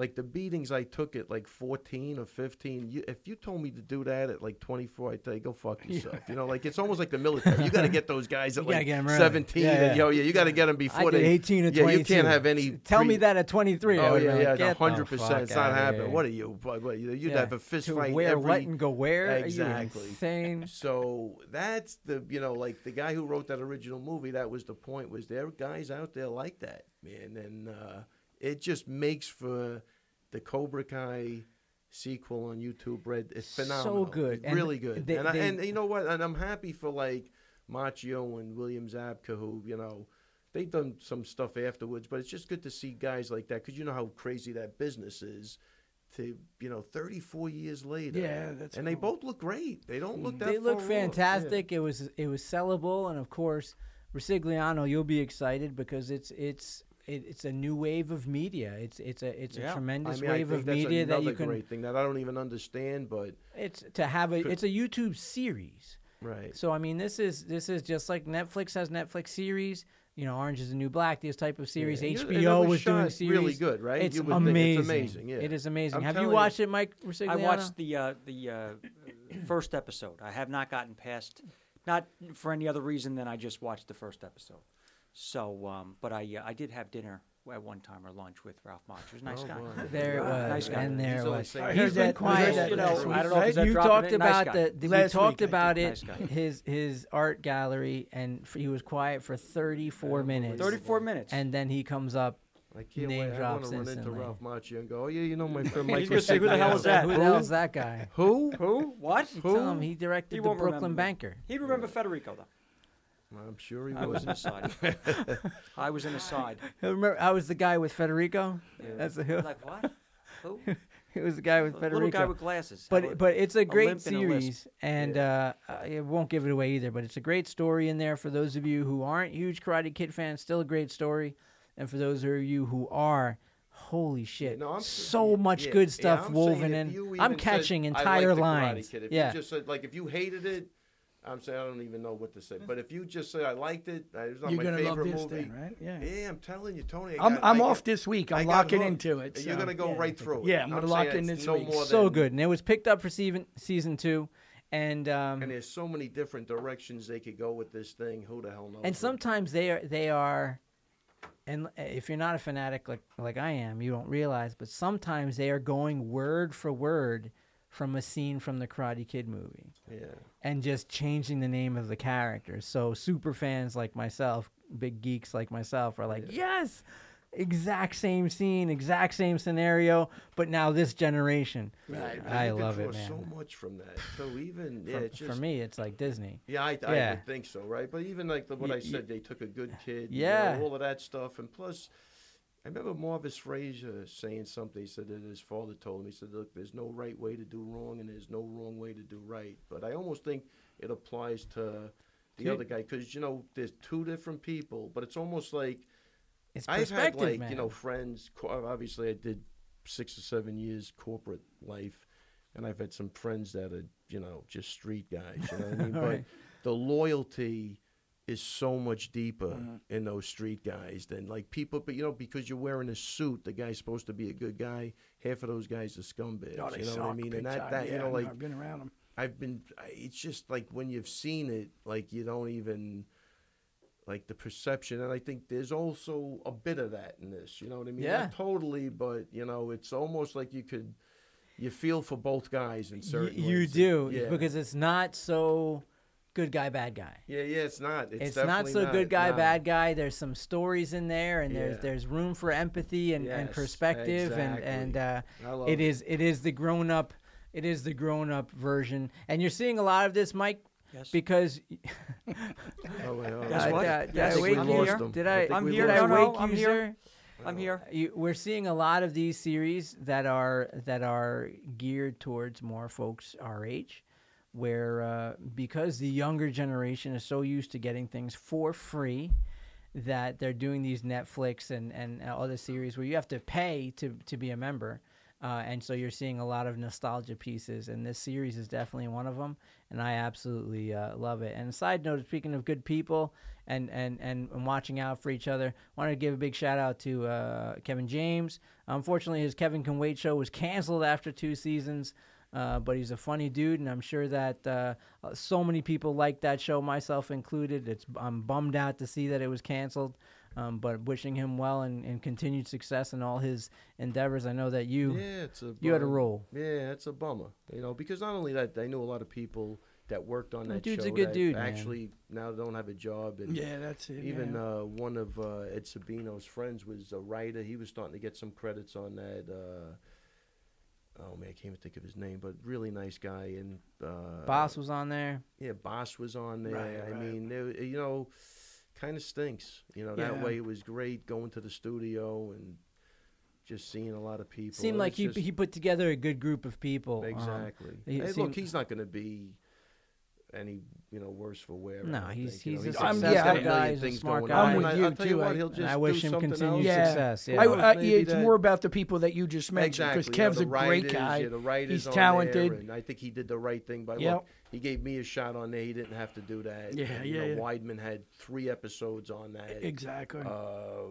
Like the beatings I took at like 14 or 15, you, if you told me to do that at like 24, I'd tell you, go fuck yourself. You know, like it's almost like the military. You got to get those guys at like get 'em early. 17. Yeah, and, yeah. yo, yeah, you got to get them before they. 18 to yeah, you can't have any. Tell me that at 23. I Oh yeah, yeah, like, the "Get the hundred percent. fuck It's not happening. What are you? You'd have a fist to fight wear every. what and go where? Exactly. Insane? So that's the you know like the guy who wrote that original movie. That was the point. Was there are guys out there like that, man? And uh, it just makes for the Cobra Kai sequel on YouTube. Red, it's So phenomenal. good. And really good. they- and I, they- and you know what? And I'm happy for like Macchio and William Zabka, who you know. They've done some stuff afterwards, but it's just good to see guys like that because you know how crazy that business is. To you know, 34 years later, Yeah, that's and they both look great. They don't look that. They look far off. Yeah. fantastic. It was it was sellable, and of course, Resigliano, you'll be excited because it's it's it, it's a new wave of media. It's it's a it's Yeah. a tremendous I mean, I wave think of that's media that you another can. great thing that I don't even understand, but It's to have a Could- it's a YouTube series. right. So I mean, this is this is just like Netflix has Netflix series. You know, Orange is the New Black. This type of series. Yeah, and and HBO it was doing shot series. really good, right? It's You would think amazing. It's amazing. Yeah, It is amazing. I'm have you telling you. watched it, Mike Resigliano? I watched the uh, the uh, first episode. I have not gotten past, not for any other reason than I just watched the first episode. So, um, but I uh, I did have dinner at one time or lunch with Ralph Macchio. He was a nice Oh, guy. There it was, Nice guy. and there He's it was. I He's heard that. been quiet. heard that You know, last I don't know right? it's that you talked it. Nice about guy. the, the we talked week, about it Nice his his art gallery and f- he was quiet for 34 minutes 34 minutes. and then he comes up I can't Name wait. I want drops to run into. Ralph Macchio and go, oh yeah, you know my friend He's gonna say, "Who the hell is that?" who the hell is that guy Who? Who? What? Who? Tell him he directed He the Brooklyn remember. Banker He'd remember Federico though. I'm sure he I was was. an aside. I was an aside. He'll remember I was the guy with Federico Yeah. that's a, Like what? Who? he was the guy with A Federico little guy with glasses. Had a- but but it's a great limp and a lisp. series, and uh, I won't give it away either. But it's a great story in there for those of you who aren't huge Karate Kid fans. Still a great story, and for those of you who are, holy shit, No, I'm so yeah, much yeah, good stuff I'm woven in. I'm catching said, "I entire like the lines. Kid," If yeah, you just said like if you hated it, I'm saying I don't even know what to say. But if you just say I liked it, uh, it's not You're my favorite this movie. right? Yeah. Yeah, I'm telling you, Tony. I I'm, I'm I off got- this week. I'm locking into it. You're gonna go yeah. right through it. Yeah, I'm gonna lock in this no week. so than- good, and it was picked up for season season two, and um, And there's so many different directions they could go with this thing. Who the hell knows? and sometimes they are they are and if you're not a fanatic like like I am, you don't realize, but sometimes they are going word for word from a scene from the Karate Kid movie Yeah. and just changing the name of the characters. So super fans like myself, big geeks like myself are like, "Yes, exact same scene, exact same scenario, but now this generation." Right. I you could love it, draw So much from that. So even yeah, For, for me, it's like Disney. Yeah, I, I Yeah. would think so, right? But even like the, what Y- I y- said, they took a good kid, you Yeah. know, all of that stuff, and plus, I remember Marvis Frazier saying something. He said that his father told him. He said, "Look, there's no right way to do wrong, and there's no wrong way to do right." But I almost think it applies to the Yeah. other guy because you know there's two different people, but it's almost like It's I've had like man. you know friends. Obviously, I did six or seven years corporate life, and I've had some friends that are you know just street guys. You know what I mean? But Right. the loyalty is so much deeper Mm-hmm. in those street guys than like people. But you know, because you're wearing a suit, the guy's supposed to be a good guy. Half of those guys are scumbags. Oh, you know what I mean? And that, that yeah, you know, like I've been around them. I've been. It's just like when you've seen it, like you don't even like the perception. And I think there's also a bit of that in this. You know what I mean? Yeah. Not totally, but you know, it's almost like you could. You feel for both guys in Y- certain you ways. do yeah. because it's not so good guy bad guy. yeah, yeah, it's not. It's, It's, not definitely so good guy no. bad guy. There's some stories in there, and there's Yeah. there's room for empathy and, and Yes, perspective, and and uh, I love it is it is the grown up it is the grown up version, and you're seeing a lot of this, Mike, Yes. because Oh, wait, oh, Guess uh, what? uh, did Yes, I we wake lost you? him. Did I I? think I'm here. Did I No, no, wake I'm you, here. sir? I'm here. You, we're seeing a lot of these series that are that are geared towards more folks our age, where uh, because the younger generation is so used to getting things for free, that they're doing these Netflix and and other series where you have to pay to to be a member. Uh, and so you're seeing a lot of nostalgia pieces, and this series is definitely one of them, and I absolutely uh, love it. And side note, speaking of good people and, and, and, and watching out for each other, wanted to give a big shout out to uh, Kevin James. Unfortunately, his Kevin Can Wait show was canceled after two seasons, uh, but he's a funny dude, and I'm sure that uh, uh, so many people like that show, myself included. It's I'm bummed out to see that it was canceled. Um, but wishing him well and, and continued success in all his endeavors. I know that you Yeah, it's a. you had a role. Yeah, it's a bummer. You know, because not only that, I know a lot of people that worked on Oh, that dude's a good that dude, man. actually now don't have a job. And Yeah, that's it. even yeah. uh, one of uh, Ed Sabino's friends was a writer. He was starting to get some credits on that. Uh, oh man, I can't even think of his name, but really nice guy. And uh, Boss was on there. yeah, Boss was on there. Right, I right. mean, there, you know, kind of stinks. You know, that Yeah. way it was great going to the studio and just seeing a lot of people. Seemed like he just- he put together a good group of people. um, Exactly. he hey, seemed- look, he's not going to be any, you know, worse for wear. No, don't he's- you know, he's a got- successful got a guy, he's a smart guy. I'm with you, I'll tell you too. what, I- he'll just I wish him continued else. Success. I, Yeah. I, yeah, it's that- more about the people that you just mentioned Exactly. because you know, Kev's the a great writers, guy. Yeah, the writers He's on talented. There, and I think he did the right thing by Yep. look, He gave me a shot on there. He didn't have to do that. Yeah, And, you yeah, know, yeah. Weidman had three episodes on that. Exactly. Uh,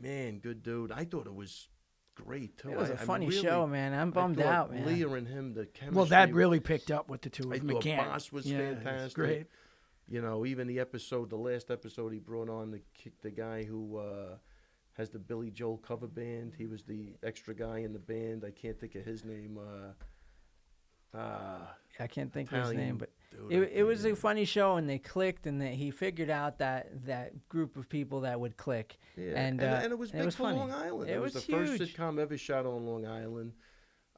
man, good dude. I thought it was great too. It was a a funny show, man. I'm bummed out, man. Leah and him, the chemistry. well, that was- really picked up with the two of them. Boss was yeah, fantastic. Great. You know, even the episode, the last episode, he brought on the the guy who uh, has the Billy Joel cover band. He was the extra guy in the band. I can't think of his name. Uh, uh, I can't think of his name, but dude, it, it was a funny show, and they clicked, and that he figured out that that group of people that would click. Yeah, And, and, uh, and it was and it big was for funny. Long Island. It It, was, was the first sitcom ever shot on Long Island.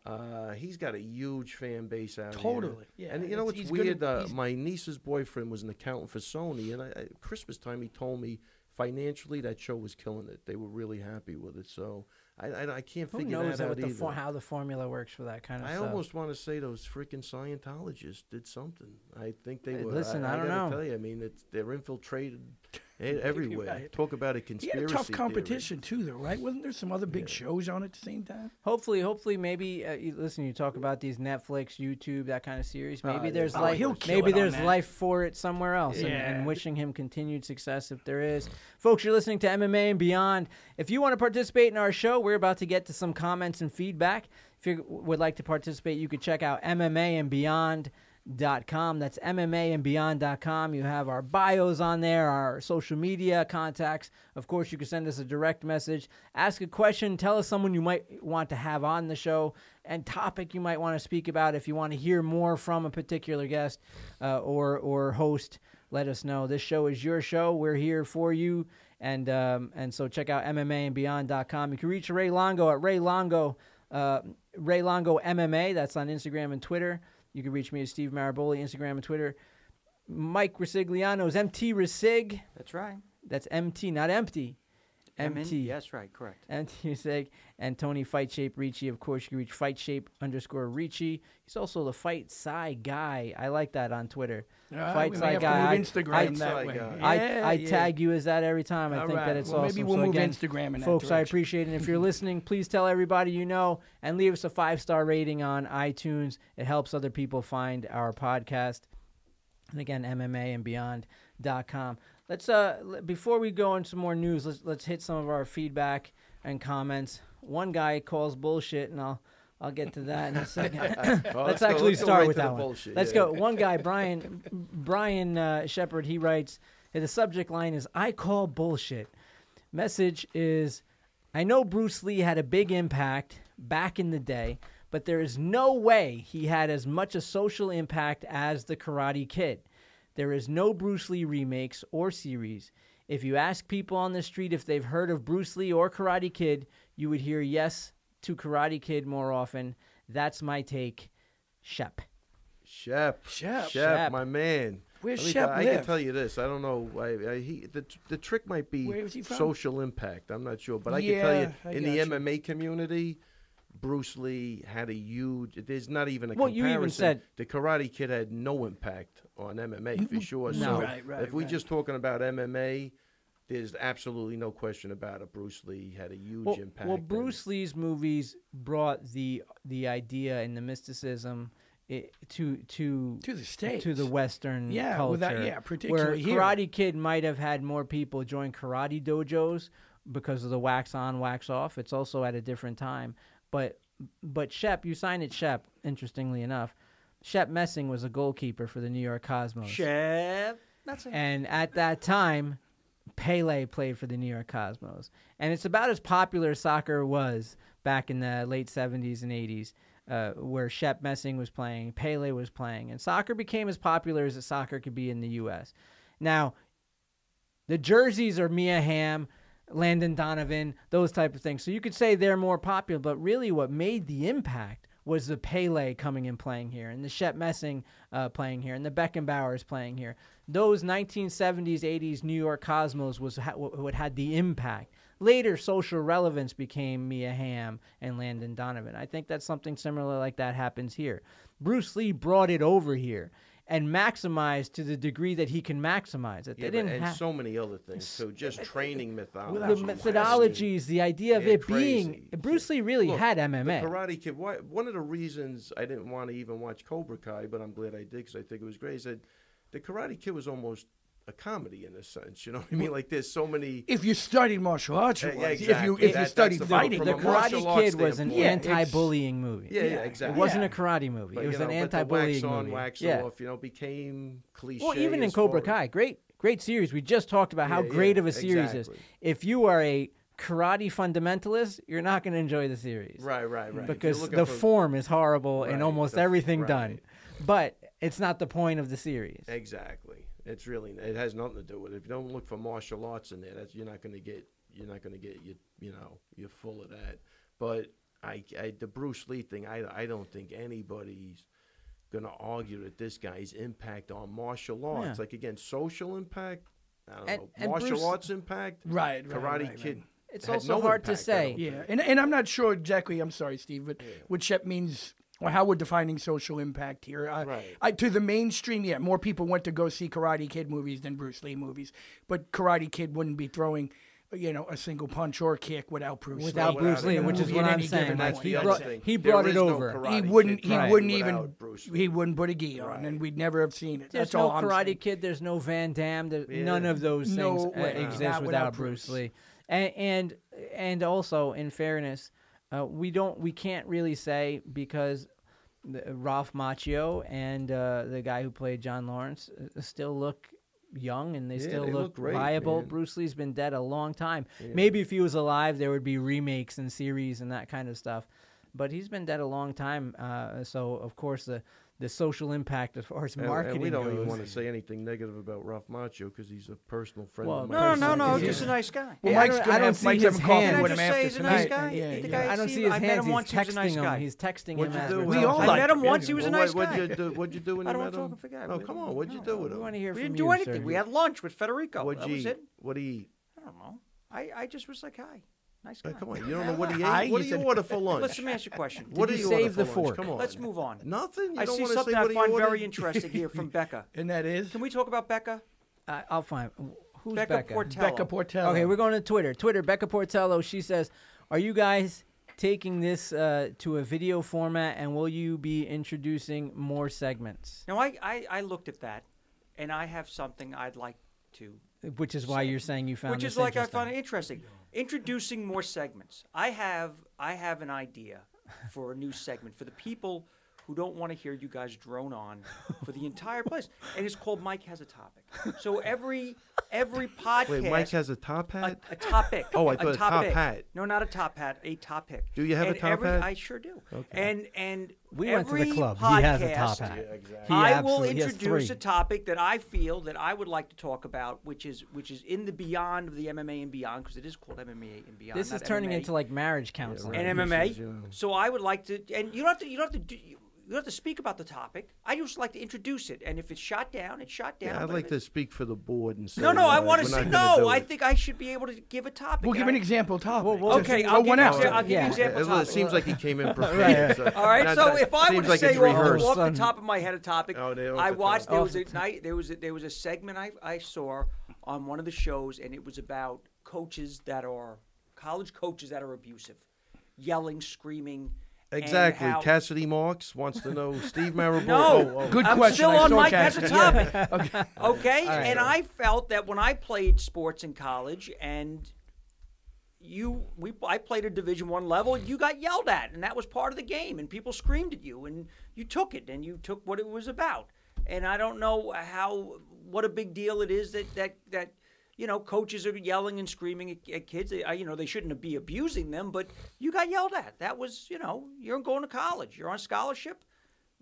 Uh, he's got a huge fan base out here. Totally. Yeah, and you know it's- good weird? at- uh, my niece's boyfriend was an accountant for Sony, and I, I, Christmas time he told me financially that show was killing it. They were really happy with it. So I, I, I can't Who figure knows that out what the for, how the formula works for that kind of I stuff? almost want to say those freaking Scientologists did something. I think they Hey, were. listen, I don't gotta know. Tell you, I mean, it's they're infiltrated everywhere. right. Talk about a He conspiracy. had a tough theory. competition too, though, right? Wasn't there some other big shows on at the same time? Hopefully, hopefully, maybe uh, you, listen. You talk about these Netflix, YouTube, that kind of series. Oh, Maybe yeah. there's Oh, life. he'll kill maybe it on there's that. life for it somewhere else. And, Yeah. and wishing him continued success if there is. Folks, you're listening to MMA and Beyond. If you want to participate in our show, we're about to get to some comments and feedback. If you would like to participate, you could check out MMA and Beyond. Dot com. That's MMA and Beyond.com. You have our bios on there, our social media contacts. Of course, you can send us a direct message, ask a question, tell us someone you might want to have on the show, and topic you might want to speak about. If you want to hear more from a particular guest uh, or or host, let us know. This show is your show. We're here for you, and um, and so check out MMA and Beyond.com. You can reach Ray Longo at Ray Longo, uh, Ray Longo MMA. That's on Instagram and Twitter. You can reach me at Steve Maraboli, Instagram and Twitter. Mike Resigliano is MT Resig. That's right. That's MT, not empty. M- MT. Yes, right. Correct. MT Resig. And Tony Fight Shape Ricci. Of course, you can reach Fight Shape underscore Ricci. He's also the Fight Psy guy. I like that on Twitter. Uh, Fight we Psy may guy. I- to move Instagram I- that Psy way. guy. I, Yeah, I yeah. tag you as that every time. I All think right. that it's well, awesome. Maybe we'll so move again, Instagram in that folks, I appreciate it. And if you're listening, please tell everybody you know and leave us a five star rating on iTunes. It helps other people find our podcast. And again, MMA and Beyond.com. Let's uh before we go into some more news, let's let's hit some of our feedback and comments. One guy calls bullshit, and I'll I'll get to that in a second. Oh, let's go- actually let's start right with that one. bullshit, Let's yeah. go. One guy, Brian Brian uh, Shepard, he writes. The subject line is "I call bullshit." Message is, I know Bruce Lee had a big impact back in the day, but there is no way he had as much a social impact as the Karate Kid. There is no Bruce Lee remakes or series. If you ask people on the street if they've heard of Bruce Lee or Karate Kid, you would hear yes to Karate Kid more often. That's my take. Shep. Shep, Shep. Shep. my man. Where's Let me Shep tell- I can tell you this. I don't know. I, I, he, the the trick might be Where is he from? social impact. I'm not sure, but I can tell you in the you. MMA community, Bruce Lee had a huge. There's not even a Well, you comparison. even said- the Karate Kid had no impact on MMA for sure. No. So Right, right, if we're right. just talking about MMA, there's absolutely no question about it. Bruce Lee had a huge Well, impact. well, and- Bruce Lee's movies brought the the idea and the mysticism i to to To the States. to the Western Yeah, culture. without- yeah, where particularly here. Karate Kid might have had more people join karate dojos because of the wax on, wax off. It's also at a different time, but but Shep, you signed it Shep. Interestingly enough, Shep Messing was a goalkeeper for the New York Cosmos. Shep. It. And at that time, Pele played for the New York Cosmos. And it's about as popular as soccer was back in the late 70s and 80s, uh, where Shep Messing was playing, Pele was playing. And soccer became as popular as soccer could be in the U.S. Now, the jerseys are Mia Hamm, Landon Donovan, those type of things. So you could say they're more popular, but really what made the impact was the Pele coming and playing here, and the Shep Messing uh, playing here, and the Beckenbauers playing here. Those 1970s, 80s New York Cosmos was ha- what had the impact. Later, social relevance became Mia Hamm and Landon Donovan. I think that's something similar like that happens here. Bruce Lee brought it over here and maximize to the degree that he can maximize it. Yeah, they didn't and have so many other things. So just training mythology. the methodologies, the idea of it being. Bruce Lee really Look, had The MMA. Karate Kid. Why, one of the reasons I didn't want to even watch Cobra Kai, but I'm glad I did because I think it was great. Is that the Karate Kid was almost a comedy in a sense. You know what I mean? Like there's so many. If you studied martial arts, Yeah, it yeah, was. if exactly. you if That- you studied the- fighting, the Karate Kid was an. Yeah, anti-bullying movie. Yeah, Yeah, yeah, exactly. It wasn't Yeah. a karate movie. But, it was you know, an anti-bullying wax on, movie. wax yeah. off. You know, became cliche. Well, even in Cobra Kai, great, great series. We just talked about how Yeah, great yeah, of a series is. If you are a karate fundamentalist, you're not going to enjoy the series. Right, right, right. Because the for- form is horrible Right, and almost the everything right. done. But it's not the point of the series. Exactly. It's really it has nothing to do with it. If you don't look for martial arts in there, that's you're not going to get you're not going to get you you know you're full of that. But I, I the Bruce Lee thing, I I don't think anybody's going to argue that this guy's impact on martial arts, Yeah. like again, social impact. I don't And- know, and martial Bruce- arts impact. Right, right, Karate right, Kid. right. It's also no hard to impact, I say. Yeah, and and I'm not sure exactly. I'm sorry, Steve, but what Shep means or how we're defining social impact here. I, Right. I, to the mainstream, yeah, more people went to go see Karate Kid movies than Bruce Lee movies, but Karate Kid wouldn't be throwing, you know, a single punch or kick without Bruce Without Lee. Bruce Lee, in a which is what I'm saying. That's point. he the brought- other thing. he brought it is no over. Karate he wouldn't. He wouldn't even. Bruce Lee. He wouldn't put a gi on, Right. and we'd never have seen it. There's That's no all I'm Karate saying. Kid. There's no Van Damme. There's none of those things No uh, exist without, without Bruce Bruce. Lee. And and and also, in fairness, uh, we don't we can't really say because the, Ralph Macchio and uh, the guy who played John Lawrence uh, still look young and they Yeah, still they look, look viable. man. Bruce Lee's been dead a long time. Maybe if he was alive, there would be remakes and series and that kind of stuff. But he's been dead a long time, uh, so of course the the social impact as far as marketing and we don't goes. even want to say anything negative about Ralph Macchio because he's a personal friend Well, of No, mine. no, no, no. Personally, Just a nice guy. Well, Yeah, I Mike's don't- gonna I don't have, see Mike's his hands. with Can him I just say after he's a tonight. nice guy? Yeah, The yeah. guy- I don't see see him- his I met hands. him He's once, he was a nice texting guy. him. He's texting him What'd you do we're with him? all talking. I met him him. once. He was a nice guy. What'd you do? What'd you do with I him? don't want to talk. Forget. No, oh, come on. What'd you do with We him? want to hear We didn't do anything. We had lunch with Federico. What'd that you was eat? it. What'd he eat? I don't know. I, I just was like, hi, nice guy. Uh, come on, you don't know what he Hi, ate. What do you said- order for lunch? Let's let me ask you a question. What Did do you you order save for the lunch? fork? Come on. Let's move on. Nothing. You I don't see wanna something say I what he find ordered? very interesting here from Becca. And that is Can we talk about Becca? I- I'll find. Who's Becca Becca? Portello. Becca Portello. Okay, we're going to Twitter. Twitter, Becca Portello. She says, "Are you guys taking this uh, to a video format, and will you be introducing more segments?" Now, I, I, I looked at that, and I have something I'd like to Which is why you're saying you found which this is like I interesting. find it interesting. Introducing more segments. I have I have an idea for a new segment for the people who don't want to hear you guys drone on for the entire place, and it's called Mike has a topic. So every every podcast. Wait, Mike has a top hat. a topic. Oh, I a thought a top hat. No, not a top hat. A topic. Do you have a top every, hat? I sure do. Okay. And and We went to the every club. Podcast, he has a top hat. Yeah, exactly. He I will absolutely- he has introduce a topic that I feel that I would like to talk about, which is which is in the beyond of the MMA and beyond, because it is called MMA and beyond. This is turning MMA into like marriage counseling. right. and MMA. is, you. So I would like to, and you don't have to. You don't have to do. You, you don't have to speak about the topic. I just like to introduce it, and if it's shot down, it's shot down. Yeah, I'd like to speak for the board and say. No, no, I uh, want to say no. I think I should be able to give a topic. We'll give and an example topic. Well, well, Just Okay, throw I'll give one you- out. I'll give you Yeah. example Well, it seems like he came in prepared. so- All right, so that- if I were seems to like say it's off, rehearsed. off the top of my head a topic, Oh, I watched top. there was a night there was a, there was a segment I, I saw on one of the shows, and it was about coaches that are college coaches that are abusive, yelling, screaming. Exactly. how- Cassidy Marks wants to know Steve Maraboli. No, Oh, oh. Good I'm question. still on Mike as a topic. Yeah. Okay, right. and I felt that when I played sports in college, and you, we, I played a Division One level, you got yelled at, and that was part of the game, and people screamed at you, and you took it, and you took what it was about. And I don't know how, what a big deal it is that that that. You know, coaches are yelling and screaming at, at kids. They, you know, they shouldn't be abusing them, but you got yelled at. That was, you know, you're going to college. You're on scholarship.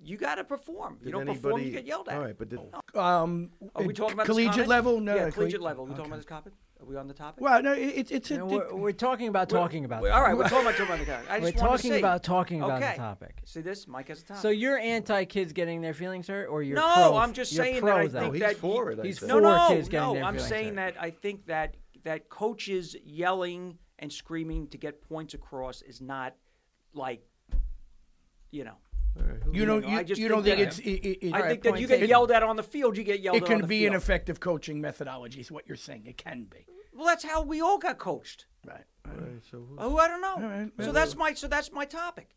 You got to perform. You Did don't perform, you get yelled at. All right, but did, Um, Are we talking about this collegiate comment? level? No, yeah, no, collegiate level. Are we talking about this topic? Are we on the topic? Well, no, it, it's it's a. You know, we're, we're talking about talking about. All right, we're talking about, talking about the topic. I We're just wanted to talking about talking about the topic. See this? Mike has a topic. So you're anti kids getting their feelings hurt, or you're No, pro, I'm just saying pro that I though? think he's that for you- it. I he's think. no, no, kids getting no. their I'm saying hurt. that I think that that coaches yelling and screaming to get points across is not like, you know. All right, who- You don't. know, You, I just you don't think think that- it's. It, it, it, I right, think that you get taken. yelled at on the field. You get yelled it at can on the be an effective coaching methodology. Is what you're saying. It can be. Well, that's how we all got coached. Right. all right, so who- Oh, I don't know. right, so that's my so that's my topic.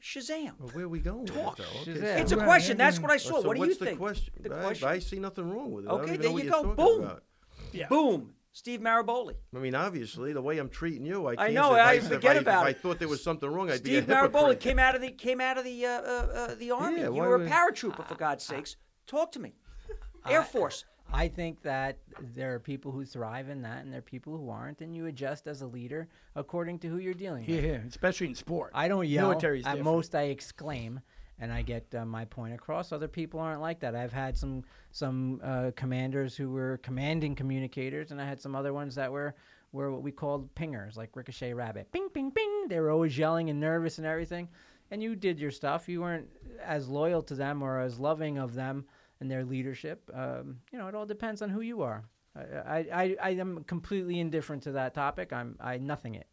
Shazam. well, where are we going? with it, Talk. Okay, Shazam. It's a question. yeah, That's what I saw. Uh, so what do what's you the think? question? The question. I see nothing wrong with it. Okay, don't there you go. Boom. Yeah. Boom. Steve Maraboli. I mean, obviously, the way I'm treating you, I, I can't know, I forget I, about if it. I thought there was something wrong, I'd be a Steve Maraboli came out of the came out of the uh, uh, uh, the army. Yeah, you were a would- paratrooper for God's sakes. Talk to me. Air Force. I think that there are people who thrive in that, and there are people who aren't, and you adjust as a leader according to who you're dealing with. Yeah, especially in sport. I don't yell. Military's At different. most, I exclaim, and I get uh, my point across. Other people aren't like that. I've had some some uh, commanders who were commanding communicators, and I had some other ones that were were what we called pingers, like Ricochet Rabbit. Ping, ping, ping. They were always yelling and nervous and everything. And you did your stuff. You weren't as loyal to them or as loving of them and their leadership. Um, you know, it all depends on who you are. I, I, I, I am completely indifferent to that topic. I'm I nothing it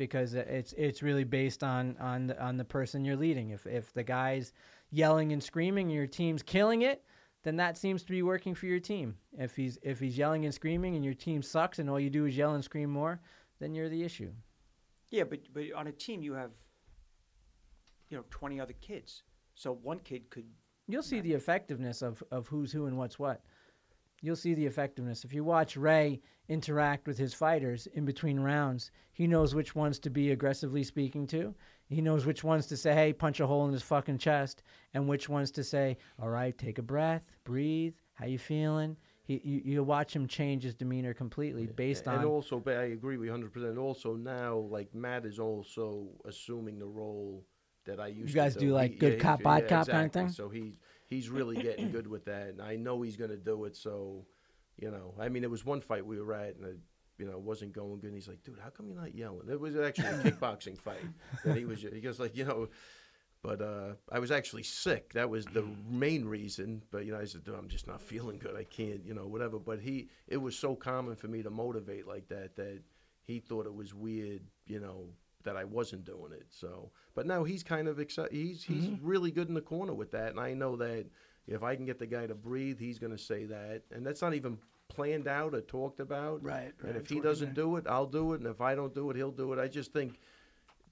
because it's it's really based on on the, on the person you're leading. If if the guy's yelling and screaming and your team's killing it, then that seems to be working for your team. If he's if he's yelling and screaming and your team sucks and all you do is yell and scream more, then you're the issue. Yeah, but but on a team you have, you know, twenty other kids. So one kid could. You'll see the effectiveness of, of who's who and what's what. You'll see the effectiveness. If you watch Ray interact with his fighters in between rounds, he knows which ones to be aggressively speaking to. He knows which ones to say, hey, punch a hole in his fucking chest, and which ones to say, all right, take a breath, breathe, how you feeling? He, you, you watch him change his demeanor completely based and on. also, but I agree with you 100%. Also, now, like, Matt is also assuming the role that I used to You guys do, like, good he- cop, bad cop kinda thing? So he's, he's really getting good with that. And I know he's going to do it. So, you know, I mean, it was one fight we were at, and I, you know, wasn't going good. And he's like, dude, how come you're not yelling? It was actually a kickboxing fight. that he was, he goes like, you know, but uh, I was actually sick. That was the main reason. But you know, I said, Dude, I'm just not feeling good. I can't, you know, whatever. But he, it was so common for me to motivate like that that he thought it was weird, you know, that I wasn't doing it. So, but now he's kind of excited. He's he's Mm-hmm. really good in the corner with that, and I know that if I can get the guy to breathe, he's going to say that, and that's not even planned out or talked about. Right, right, And if it's he doesn't do it, I'll do it, and if I don't do it, he'll do it. I just think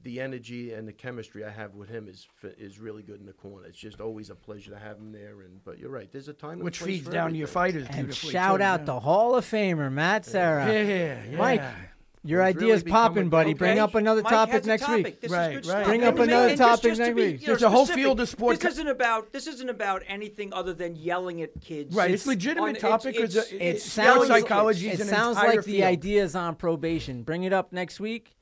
the energy and the chemistry I have with him is is really good in the corner. It's just always a pleasure to have him there. And but you're right, there's a time which feeds for down to your fighters and shout too, out yeah. the Hall of Famer, Matt Serra. Yeah, yeah. Mike, Your It's really idea's popping, a- buddy. Bring up another Mike topic next topic. week. This Right, is good right. Bring up And- and another just- topic just to next be, week. you know, There's a whole field of sport This co- isn't about this isn't about anything other than yelling at kids. Right, it's legitimate on- topic, it's a- It It's sounds psychology It is an sounds entire like the field. idea's on probation. Bring it up next week.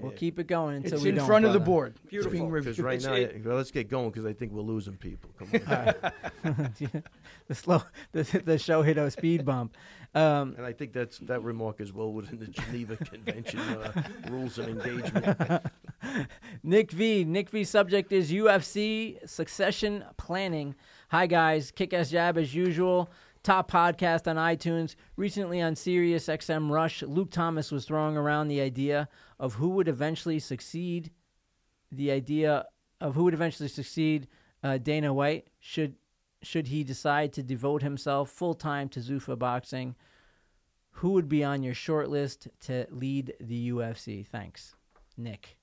We'll keep it going until It's we in don't, front of the brother. board. It's Beautiful. being Because reviewed. right It's- now, it- well, let's get going because I think we're losing people. Come on. the slow, the, the show hit a speed bump. Um, and I think that's that remark is well within the Geneva Convention uh, rules of engagement. Nick V. Nick V. Subject is UFC succession planning. Hi guys, kick ass jab as usual. Top podcast on iTunes. Recently on Sirius XM Rush, Luke Thomas was throwing around the idea of who would eventually succeed. The idea of who would eventually succeed uh, Dana White should should he decide to devote himself full time to Zuffa boxing. Who would be on your short list to lead the UFC? Thanks, Nick.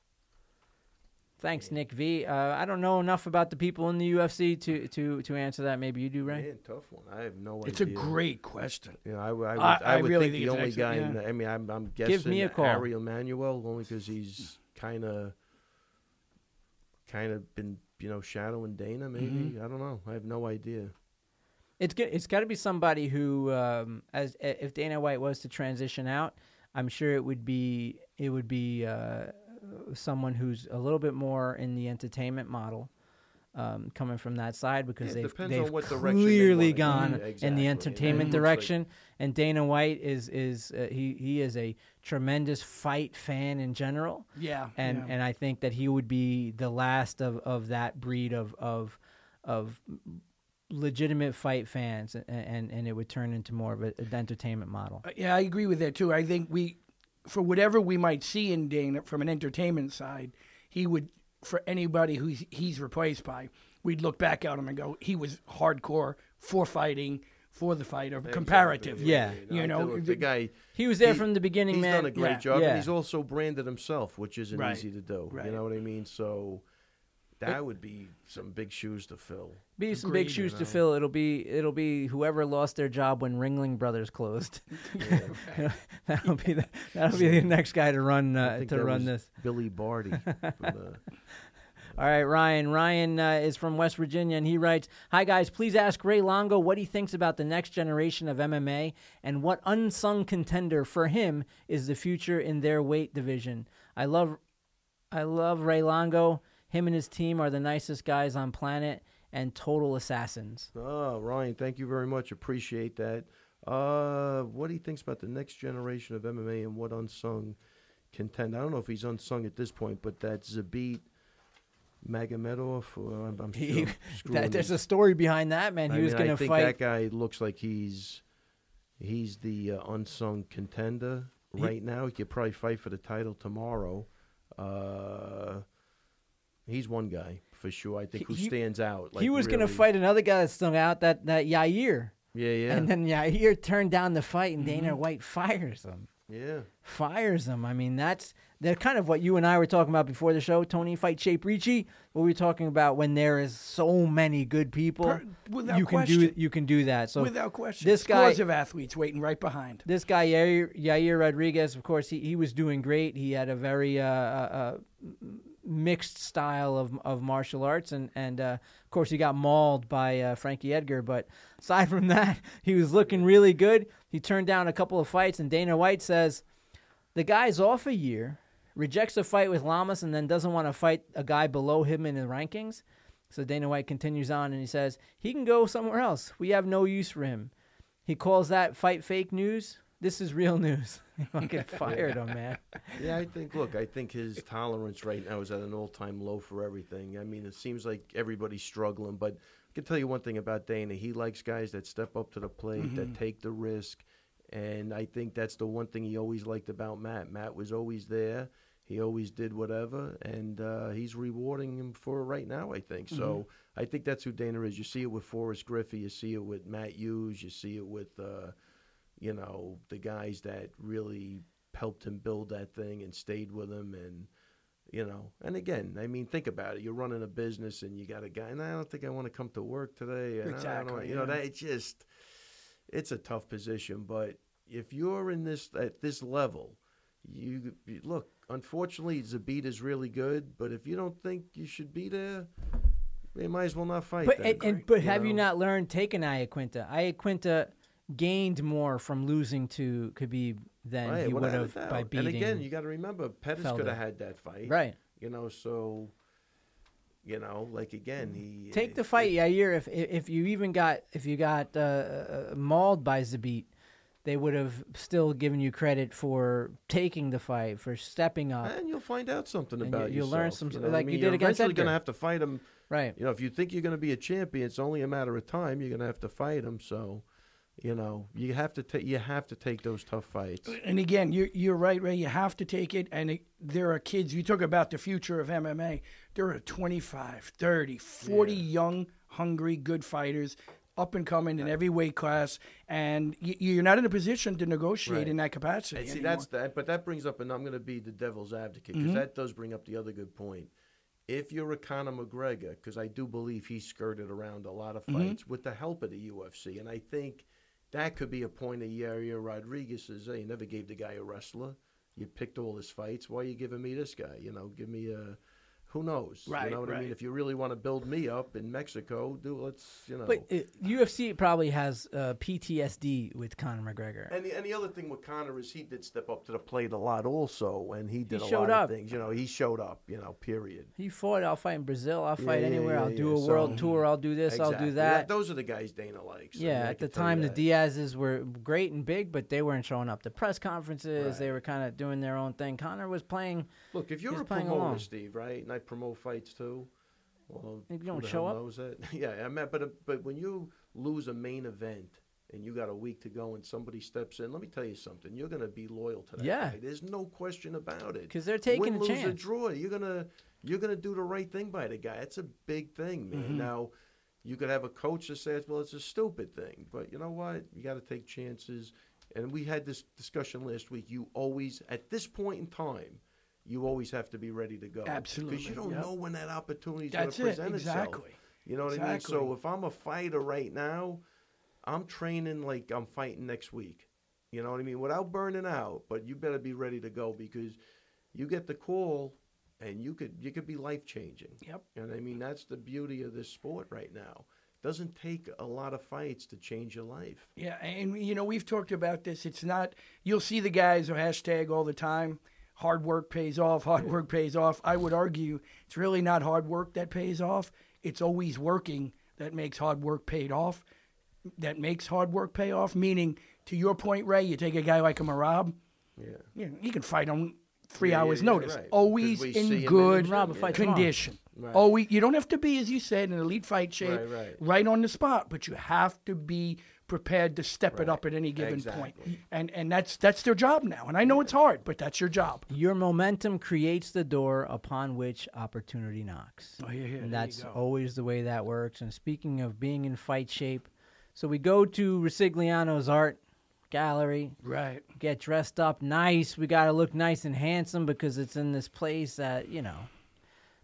Thanks, Nick V. Uh, I don't know enough about the people in the UFC to to to answer that. Maybe you do, Ray. Man, tough one. I have no It's a great question. You know, I, w- I would, I- I, I would really think think the only guy. excellent- In the, I mean, I'm, I'm guessing me a call. Ari Emanuel only because he's kind of, kind of been you know shadowing Dana. Maybe Mm-hmm. I don't know. I have no idea. It's good. It's got to be somebody who, um, as if Dana White was to transition out, I'm sure it would be it would be uh, someone who's a little bit more in the entertainment model, um, coming from that side because Yeah, they've they've on what direction they clearly gone Yeah, in the entertainment it looks like- direction. and Dana White is is uh, he he is a tremendous fight fan in general Yeah. and yeah. and I think that he would be the last of, of that breed of of of legitimate fight fans, and and, and it would turn into more of a, an entertainment model. Uh, Yeah, I agree with that too. I think we, for whatever we might see in Dana from an entertainment side, he would, for anybody who he's, he's replaced by, we'd look back at him and go, he was hardcore for fighting, for the fighter, comparatively. Yeah. You I know, the- the guy. He was there he- from the beginning, He's man. He's done a great Yeah. job, Yeah. and he's also branded himself, which isn't Right. easy to do. Right. You know what I mean? So that would be some big shoes to fill. Be some big shoes you to fill. It'll be it'll be whoever lost their job when Ringling Brothers closed. that'll be the, that'll be the next guy to run uh, to run this. Billy Barty. All right, Ryan. Ryan uh, is from West Virginia, and he writes, "Hi guys, please ask Ray Longo what he thinks about the next generation of MMA and what unsung contender for him is the future in their weight division. I love, I love Ray Longo. Him and his team are the nicest guys on planet and total assassins. Oh, Ryan, thank you very much. Appreciate that. Uh, what he thinks about the next generation of MMA and what unsung contend. I don't know if he's unsung at this point, but that Zabit Magomedov, or I'm, I'm He- I'm that, there's a story behind that man. He was going I to think fight. that guy looks like he's he's the uh, unsung contender He- right now. He could probably fight for the title tomorrow. Uh, he's one guy for sure. I think who He- stands out. Like he was going to fight another guy that stung out, that that Yair. Yeah, yeah, And then Yair turned down the fight, and Mm-hmm. Dana White fires him. yeah. Fires him. I mean, that's that's kind of what you and I were talking about before the show. Tony fight Shape Ricci. What we were talking about when there is so many good people, Per- without you can do you can do that. So Without question. this guy- Scores of athletes waiting right behind. this guy Yair, Yair Rodriguez, of course, he, he was doing great. He had a very uh, uh, uh, mixed style of of martial arts, and and uh, of course he got mauled by uh, Frankie Edgar. But aside from that, he was looking really good. He turned down a couple of fights, and Dana White says the guy's off a year, rejects a fight with Lamas, and then doesn't want to fight a guy below him in the rankings. So Dana White continues on, and he says he can go somewhere else. We have no use for him. He calls that fight fake news. This is real news. Fucking fired him, man. Yeah, I think. Look, I think his tolerance right now is at an all-time low for everything. I mean, it seems like everybody's struggling, but I can tell you one thing about Dana: he likes guys that step up to the plate, that take the risk, and I think that's the one thing he always liked about Matt. Matt was always there. He always did whatever, and uh, he's rewarding him for right now. I think so. I think that's who Dana is. You see it with Forrest Griffin. You see it with Matt Hughes. You see it with. Uh, you know, the guys that really helped him build that thing and stayed with him and you know, and again, I mean, think about it. You're running a business and you got a guy, and I don't think I want to come to work today. And I don't Exactly, know, you know, yeah. that it's just, it's a tough position. But if you're in this at this level, you, you look. Unfortunately, Zabit is really good, but if you don't think you should be there, you might as well not fight. But then, and, and but have you not learned taking Iaquinta? Iaquinta gained more from losing to Khabib than Right, he would have by beating. And again, you got to remember, Pettis Felder. could have had that fight. right. You know, so you know, like again, he Take the it- fight, Yair. If if you even got if you got uh, uh, mauled by Zabit, they would have still given you credit for taking the fight, for stepping up. And you'll find out something And about you- you'll learn yourself, some- know what I like you mean? did You're against eventually going to have to fight him. Right. You know, if you think you're going to be a champion, it's only a matter of time. You're going to have to fight him. So, you know, you have to take you have to take those tough fights. And again, you're, you're right, Ray. You have to take it. And it, there are kids, you talk about the future of MMA. There are 25, 30, 40 young, hungry, good fighters up and coming in every weight class. And you, you're not in a position to negotiate Right. in that capacity. And see, anymore. that's that. But that brings up, and I'm going to be the devil's advocate Mm-hmm. because that does bring up the other good point. If you're a Conor McGregor, because I do believe he skirted around a lot of Mm-hmm. fights with the help of the UFC, and I think that could be a point of Yair Rodriguez says, "Hey, you never gave the guy a wrestler. You picked all his fights. Why are you giving me this guy? You know, give me a." Who knows? Right, You know what I mean? If you really want to build me up in Mexico, do let's you know. But uh, UFC probably has uh, PTSD with Conor McGregor. And the, and the other thing with Conor is he did step up to the plate a lot also, and he did a showed lot up. of things. You know, he showed up. You know, period. He fought. I'll fight in Brazil. I'll fight yeah, anywhere. yeah, I'll do yeah. a world tour. I'll do this. I'll do that. Those are the guys Dana likes. I mean, Yeah, I at the can tell you time the that. Diaz's were great and big, but they weren't showing up to press conferences. They were kind of doing their own thing. Conor was playing. Look, if you're he's a playing promoter, along. Steve, right, and I promote fights too. Well, You who don't the show hell up? Knows that? yeah, I mean, but but when you lose a main event and you got a week to go and somebody steps in, let me tell you something. You're going to be loyal to that Yeah. guy. There's no question about it. 'Cause they're taking Win, a lose, or chance. draw. You're gonna you're gonna do the right thing by the guy. It's a big thing, man. Mm-hmm. Now. You could have a coach that says, "Well, it's a stupid thing," but you know what? You got to take chances. And we had this discussion last week. You always, at this point in time, you always have to be ready to go. Absolutely, Because you don't yep. know when that opportunity is going That's to it, present exactly. itself. You know what I mean? So if I'm a fighter right now, I'm training like I'm fighting next week. You know what I mean? Without burning out, but you better be ready to go because you get the call and you could you could be life changing. Yep. And I mean that's the beauty of this sport right now. Doesn't take a lot of fights to change your life. Yeah, and you know we've talked about this. It's not you'll see the guys who hashtag all the time. Hard work pays off. Hard work pays off. I would argue it's really not hard work that pays off. It's always working that makes hard work paid off. That makes hard work pay off. Meaning, to your point, Ray, you take a guy like a Merab. Yeah. You know, he can fight on three Yeah, yeah, hours yeah, notice. right. 'Cause Always in him in the good gym, Rob will fight tomorrow. condition. Right. Always, you don't have to be, as you said, in elite fight shape, Right, right. on the spot, but you have to be prepared to step it up at any given point. And and that's that's their job now. And I know it's hard, but that's your job. Your momentum creates the door upon which opportunity knocks. Oh, yeah, yeah, there and that's always the way that works. And speaking of being in fight shape, so we go to Resigliano's art gallery, Right. get dressed up nice. We got to look nice and handsome because it's in this place that, you know,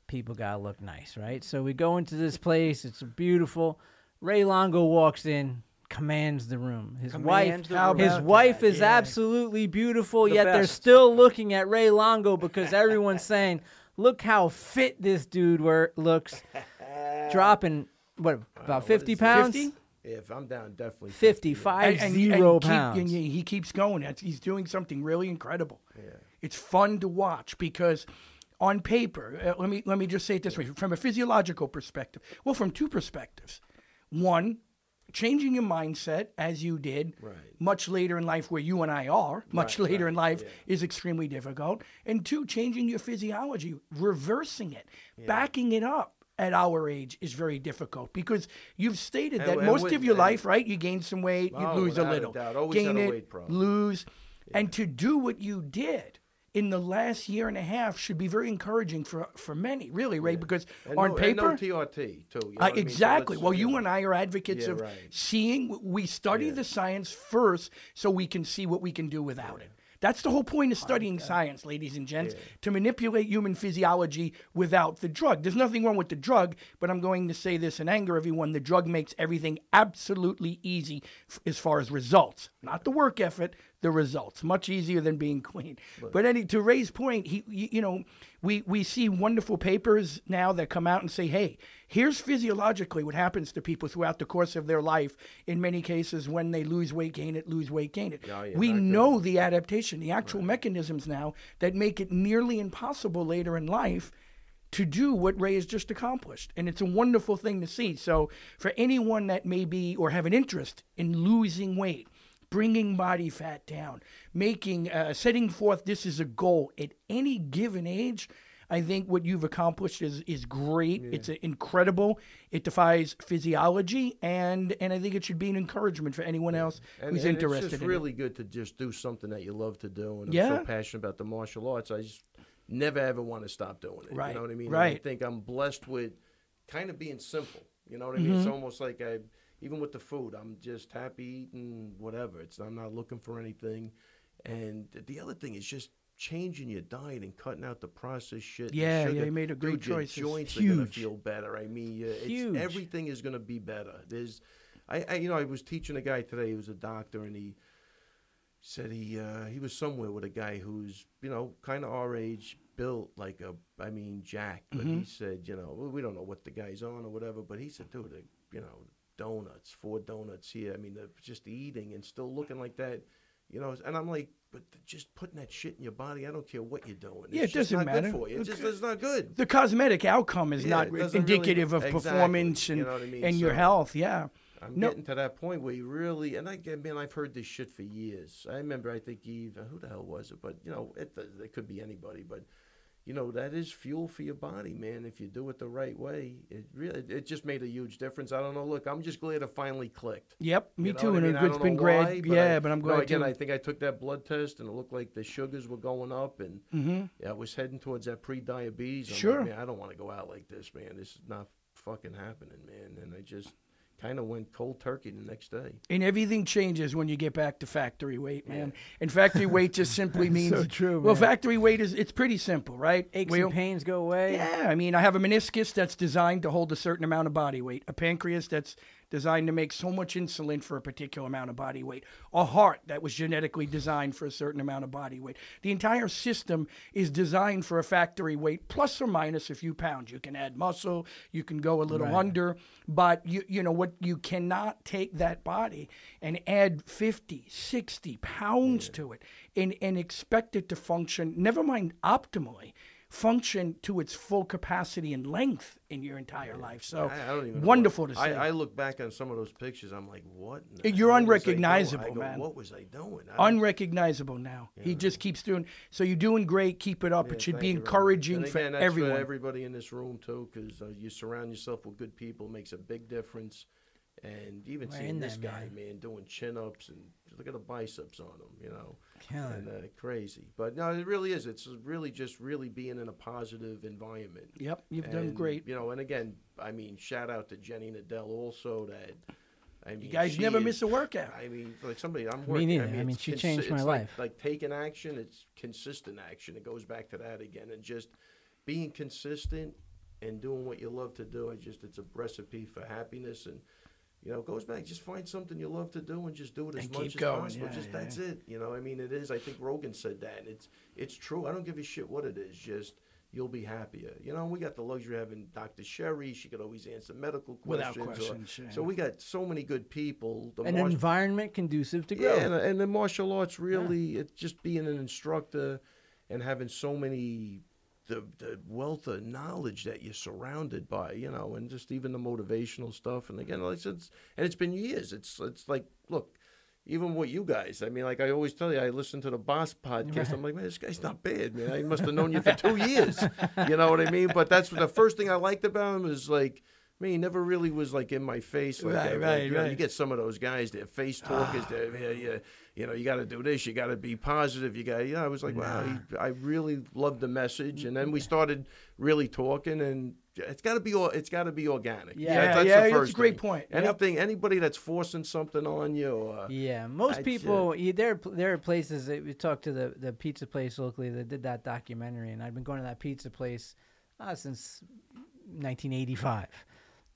people got to look nice, right? So we go into this place. It's beautiful. Ray Longo walks in, commands the room. His Commands the wife room. his about wife that? is Yeah. absolutely beautiful, The yet they're best. still looking at Ray Longo because everyone's saying, "Look how fit this dude were, looks." Dropping what about 50 is it? pounds? 50? If I'm down, definitely 55 and, zero and keep- pounds. and he he keeps going. That's, he's doing something really incredible. Yeah. It's fun to watch because on paper, uh, let me let me just say it this way: from a physiological perspective, well, from two perspectives. One, changing your mindset as you did Right. much later in life, where you and I are, much Right, later right, in life, yeah. is extremely difficult. And two, changing your physiology, reversing it, backing it up. At our age is very difficult because you've stated And- that and most with- of your life, right? You gain some weight, you Oh, lose a a little. Always gain a it, weight problem. lose, and to do what you did in the last year and a half should be very encouraging for for many, really, Ray. Because And on no, paper, and no TRT too. You know uh, what I mean? So exactly. well, you and I are advocates Yeah, of right. seeing. We study Yeah. the science first, so we can see what we can do without it. That's the whole point of studying science, ladies and gents, to manipulate human physiology without the drug. There's nothing wrong with the drug, but I'm going to say this and anger everyone. The drug makes everything absolutely easy f- as far as results, not the work effort, the results. Much easier than being clean. But any to Ray's point, he, you know, we we see wonderful papers now that come out and say, hey, here's physiologically what happens to people throughout the course of their life. In many cases, when they lose weight, gain it, lose weight, gain it. We not good. know the adaptation, the actual mechanisms now that make it nearly impossible later in life to do what Ray has just accomplished. And it's a wonderful thing to see. So, for anyone that may be or have an interest in losing weight, bringing body fat down, making, uh, setting forth this is a goal at any given age, I think what you've accomplished is is great. It's uh, incredible. It defies physiology, and and I think it should be an encouragement for anyone else And, who's and interested It's just in really good to just do something that you love to do, and I'm so passionate about the martial arts. I just never ever want to stop doing it. Right, You know what I mean? And I think I'm blessed with kind of being simple. You know what I mean? Mm-hmm. It's almost like I, even with the food, I'm just happy eating whatever. It's I'm not looking for anything. And the other thing is just changing your diet and cutting out the processed shit. Yeah, yeah, you made a great Dude, your choice. It's Joints are gonna feel better. I mean, uh, everything is gonna be better. There's, I, I, you know, I was teaching a guy today. He was a doctor, and he said he uh, he was somewhere with a guy who's you know kind of our age, built like a, I mean, Jack. But Mm-hmm. he said, you know, we- don't know what the guy's on or whatever. But he said, dude, the, you know, donuts, four donuts here. I mean, the, just eating and still looking like that. You know, and I'm like, but just putting that shit in your body, I don't care what you're doing. Yeah, it just doesn't matter. Good for you. It's just it's not good. the cosmetic outcome is Yeah, not doesn't really- indicative of exactly, performance and, you know I mean? and your health. Yeah. I'm No. getting to that point where you really, and I man, I've heard this shit for years. I remember, I think Eve, who the hell was it? But you know, it, it could be anybody. But you know, that is fuel for your body, man. If you do it the right way, it really, it just made a huge difference. I don't know. Look, I'm just glad it finally clicked. Yep. Me You know too. what I And mean? It's been great. why, yeah, I, but I'm no, again, too. I think I took that blood test and it looked like the sugars were going up, and Mhm. yeah, I was heading towards that pre-diabetes. I'm Sure. Like, man, I don't want to go out like this, man. This is not fucking happening, man. And I just kind of went cold turkey the next day. And everything changes when you get back to factory weight, man. And factory weight just simply means so true, Well, man. factory weight is it's pretty simple, right? Aches We- and pains go away. Yeah, I mean, I have a meniscus that's designed to hold a certain amount of body weight, a pancreas that's designed to make so much insulin for a particular amount of body weight, a heart that was genetically designed for a certain amount of body weight. The entire system is designed for a factory weight plus or minus a few pounds. You can add muscle, you can go a little under, but you you know what you cannot take that body and add 50, 60 pounds to it and and expect it to function never mind optimally function to its full capacity and length in your entire life. So I, I don't even know wonderful to see. I, I look back on some of those pictures. I'm like, what? You're hell was I doing? unrecognizable, go, man. What was I doing? Unrecognizable now. He just keeps doing. So you're doing great. Keep it up. Yeah, it should be you very much. encouraging for again, that's everyone. For everybody in this room too, because uh, you surround yourself with good people it makes a big difference. And even We're seeing this there, guy, man. man, doing chin ups and look at the biceps on him, you know, Killing and uh, crazy. But no, it really is. It's really just really being in a positive environment. Yep, you've done great. You know, and again, I mean, shout out to Jenny Nadell also. That I mean, You guys never is- miss a workout. I mean, like somebody I'm working. neither. I mean, I mean, she consi- changed my it's like- life. Like taking action, it's consistent action. It goes back to that again, and just being consistent and doing what you love to do. I just it's a recipe for happiness, and you know, it goes back. Just find something you love to do and just do it as And much as going, possible. yeah, just yeah. that's it. You know, I mean, it is. I think Rogan said that, and it's it's true. I don't give a shit what it is. Just you'll be happier. You know, we got the luxury of having Dr. Sherry. She could always answer medical questions. Without questions. or- sure. So we got so many good people. The An martial- environment conducive to growth. yeah, and, and the martial arts really, it's just being an instructor and having so many, the, the wealth of knowledge that you're surrounded by, you know, and just even the motivational stuff. And again, like it's, and it's been years. It's it's like, look, even what you guys, I mean, like I always tell you, I listen to the Boss podcast. I'm like, man, this guy's not bad, man. I must have known you for two years. You know what I mean? But that's the first thing I liked about him is like, man, he never really was like in my face. Like Right, that. right, you, know, you get some of those guys, they're face talkers. they're, yeah, yeah, you know, you got to do this. You got to be positive. You got, yeah. I was like, wow, he, I really loved the message. And then we started really talking, and it's got to be, it's got to be organic. Yeah. Yeah, that's yeah, the it's a great thing. point. Yep. Anything, anybody that's forcing something on you, or, Yeah, most I'd people. Yeah, there, there are places that we talked to the the pizza place locally that did that documentary, and I've been going to that pizza place uh, since 1985.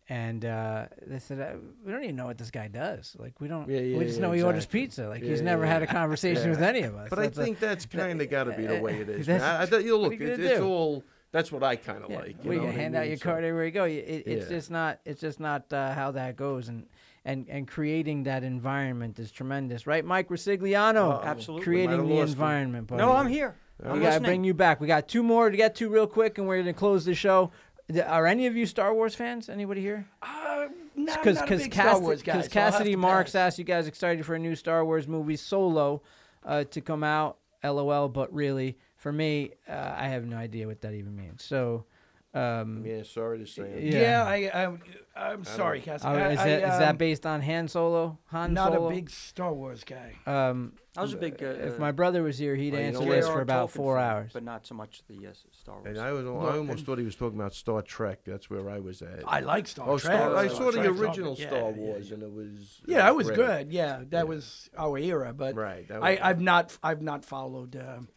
And uh, they said uh, we don't even know what this guy does. Like we don't. Yeah, yeah, we just yeah, know he orders pizza. Like Yeah, he's never yeah, had a conversation Yeah. with any of us. But I That's a- think that's kind of got to be the way it is. That's- man. I, I, you know, look, are you it's, it's all. That's what I kind of Yeah, like. You we know can what I hand out your So- card everywhere you go. It, it's Yeah. just not. It's just not uh, how that goes, and and and creating that environment is tremendous, right, Mike Resigliano? Uh-oh. Absolutely. creating the environment. Buddy. No, I'm here. We I'm gotta listening. bring you back. We got two more to get to real quick, and we're gonna close the show. Th- Are any of you Star Wars fans? Anybody here? Uh, not, Because not a big Star Wars guy. so Cassidy Marks pass. asked you guys excited for a new Star Wars movie Solo uh, to come out. LOL, but really for me, uh, I have no idea what that even means. So, um, Yeah, sorry to say. Yeah. Yeah, I, I'm, I'm sorry, Cassie. uh, I- is, I, that, is that um, based on Han Solo? Han Solo? not Solo? a big Star Wars guy? Um, I was a big. Uh, if my brother was here, he'd Well, you know answer this for about four fan, hours. but not so much the yes, Star Wars. And I was, I almost thought he was talking about Star Trek. That's where I was at. I like Star oh, Trek. Star, I Star saw the Trek, original yeah, Star Wars, yeah. and it was. Yeah, that was great. good. Yeah, that Yeah. was our era. But Right, that I, was- I've not, I've not followed um,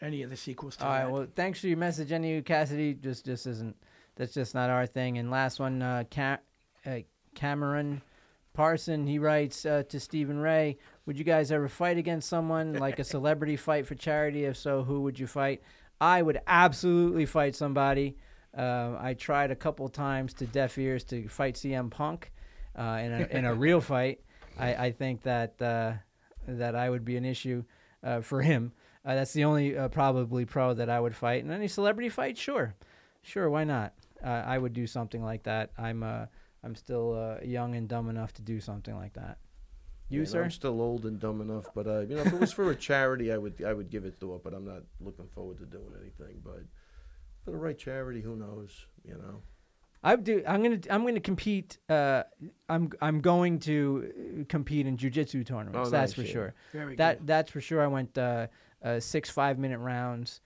any of the sequels to All right. that. Well, thanks for your message, any you, Cassidy. Just, just isn't. That's just not our thing. And last one, uh, Ca- uh, Cameron Parson. He writes uh, to Stephen Ray. Would you guys ever fight against someone like a celebrity fight for charity? If so, who would you fight? I would absolutely fight somebody. Uh, I tried a couple times to deaf ears to fight CM Punk uh, in a in a real fight. I, I think that uh, that I would be an issue uh, for him. Uh, that's the only uh, probably pro that I would fight. And any celebrity fight, sure, sure, why not? Uh, I would do something like that. I'm uh, I'm still uh, young and dumb enough to do something like that. You, Yeah, no, sir? I'm still old and dumb enough, but uh, you know, if it was for a charity, I would I would give it thought. But I'm not looking forward to doing anything. But for the right charity, who knows? You know. I do. I'm gonna. I'm gonna compete. Uh, I'm. I'm going to uh, compete in jujitsu tournaments. Oh, that's nice, for yeah. sure. Very That. good. That's for sure. I went uh, uh, six five minute rounds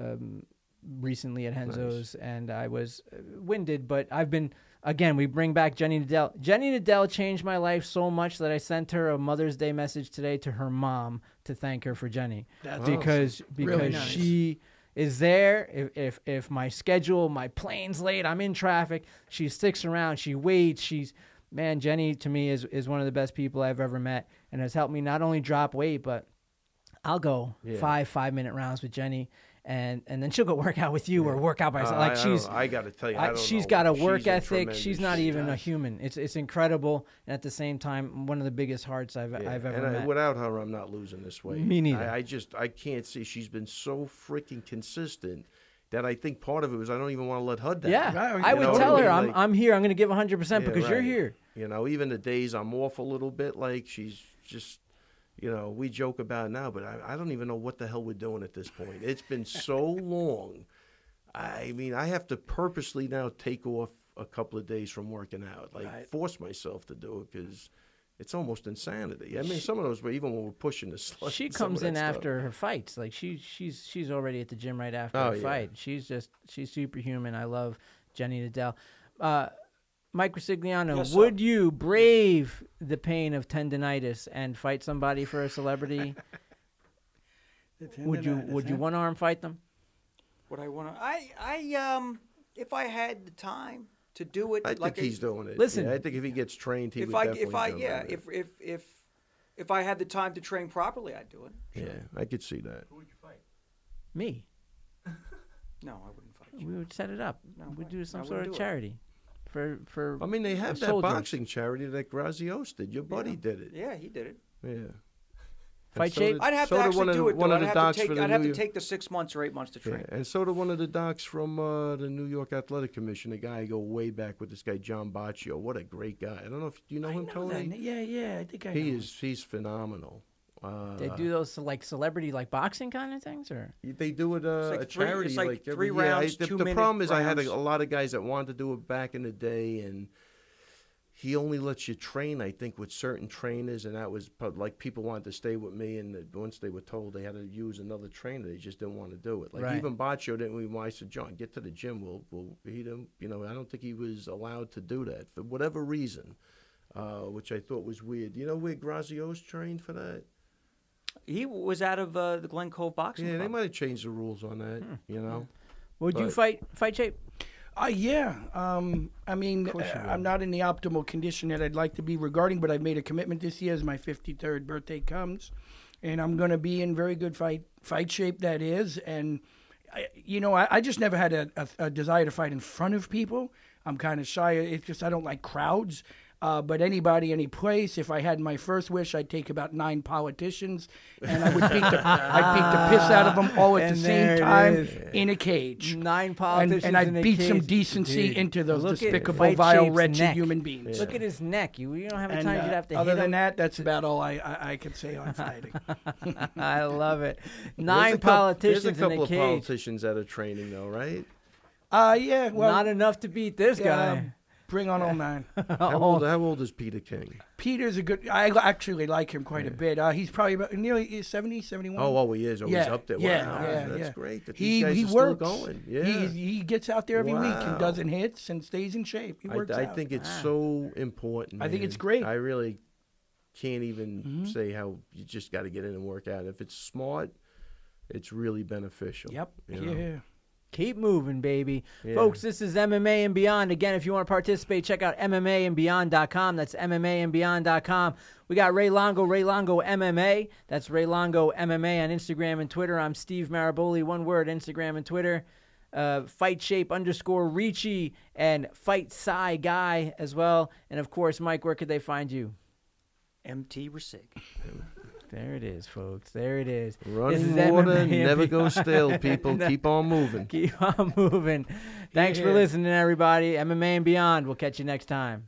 um, recently at Renzo's, and I was uh, winded. But I've been. Again, we bring back Jenny Nadell. Jenny Nadell changed my life so much that I sent her a Mother's Day message today to her mom to thank her for Jenny That's because because Really nice. she is there if, if if my schedule my plane's late i'm in traffic she sticks around she waits she's man, Jenny to me is is one of the best people I've ever met, and has helped me not only drop weight, but I'll go Yeah. five five minute rounds with Jenny, and and then she'll go work out with you or work out by herself. Uh, like I, she's. I, got to tell you, I I, don't she's know. got a work She's a ethic. She's not she even a human. It's it's incredible, and at the same time, one of the biggest hearts I've Yeah, I've ever and I, met. without her, I'm not losing this weight. Me neither. I, I just I can't see. She's been so freaking consistent that I think part of it was I don't even want to let her down. yeah, Right, I would know, tell her I I'm I'm here. I'm going to give 100 percent Yeah, because you're here. You know, even the days I'm off a little bit, like she's just, you know, we joke about it now, but I, I don't even know what the hell we're doing at this point. It's been so long. I mean, I have to purposely now take off a couple of days from working out, like Right. force myself to do it because it's almost insanity. I mean, some of those, were even when we're pushing the slut. she and some of comes in stuff. after her fights. Like she she's she's already at the gym right after Oh, her yeah. fight. She's just she's superhuman. I love Jenny Nadell. Uh, Mike Resigliano, Yes, would you brave the pain of tendonitis and fight somebody for a celebrity? would you would you one arm fight them? What I want to, I, I, um, if I had the time to do it, I like think he's doing it. Listen. Yeah, I think if he gets trained, he if would I, definitely if I, yeah, if, if, if, if I had the time to train properly, I'd do it. yeah, I could see that. Who would you fight? Me. No, I wouldn't fight you. We would set it up. No, We'd do some wouldn't sort of do it. charity for for. I mean, they have that soldiers. boxing charity that Grazios did. Your buddy Yeah. did it. Yeah, he did it. Yeah. Fight so shape? did- I'd have so to actually one of do the- it. One though. of the I'd have docs to take, for the I'd have to York- take the six months or eight months to Yeah, train. and so did one of the docs from uh, the New York Athletic Commission. A guy I go way back with this guy John Baccio. What a great guy! I don't know if do you know I him, know Tony. that. Yeah, yeah, I think I He know. is he's phenomenal. Uh, they do those like celebrity like boxing kind of things, or They do it uh, like a three- charity it's like every three year. I- rounds, the, the two-minute problem is I had a, rounds. a lot of guys that wanted to do it back in the day, and he only lets you train. I think with certain trainers, and that was prob- like people wanted to stay with me, and that once they were told they had to use another trainer, they just didn't want to do it. Like Right. even Baccio didn't. even I said, John, get to the gym. We'll, we'll. He didn't. You know, I don't think he was allowed to do that for whatever reason. Uh, which I thought was weird. You know where Grazios trained for that? He was out of uh, the Glen Cove boxing Yeah, they might have changed the rules on that. You know, would you fight fight shape? Uh, yeah. Um, I mean, course you uh, would. I'm not in the optimal condition that I'd like to be regarding, but I've made a commitment this year as my 53rd birthday comes, and I'm going to be in very good fight fight shape. That is, and I, you know, I, I just never had a, a, a desire to fight in front of people. I'm kind of shy. It's just I don't like crowds. Uh, but anybody, any place, if I had my first wish, I'd take about nine politicians, and I would beat the, I'd beat the piss out of them all at And the same time in a cage Nine and, politicians and I'd in a beat some decency Dude, into those look despicable, vile, wretched neck. human beings. Look at his neck. You you don't have a And, time uh, you'd have to other than him. that, that's about all I, I, I can say on fighting. I love it. There's Nine a coup- politicians There's a couple of cage. politicians that are training, though, right? uh, yeah, well, Not enough to beat this uh, guy. Bring on all nine. How old? How old is Peter King? Peter's a good. I actually like him quite a bit. Uh, he's probably about nearly 70, 71. Oh, oh, he is. Oh, he's yeah, up there. yeah, wow, yeah, that's yeah. great. That He these guys he are still going. Yeah, He, he gets out there every week and doesn't hits and stays in shape. He I, works I out. think it's Ah. so important. I think man. it's great. I really can't even Mhm. say how you just got to get in and work out. If it's smart, it's really beneficial. Yep. you know? Yeah. Keep moving, baby. Yeah. Folks, this is MMA and Beyond. Again, if you want to participate, check out mma and MMAandBeyond.com. That's mma and MMAandBeyond.com. We got Ray Longo, Ray Longo MMA. That's Ray Longo MMA on Instagram and Twitter. I'm Steve Maraboli, one word, Instagram and Twitter. Uh, fight shape underscore Ricci and Fight Psy Guy as well. And of course, Mike, where could they find you? MT Resig. There it is, folks. There it is. This is Running water never goes still. People keep on moving. Keep on moving. Thanks for listening, everybody. MMA and Beyond. We'll catch you next time.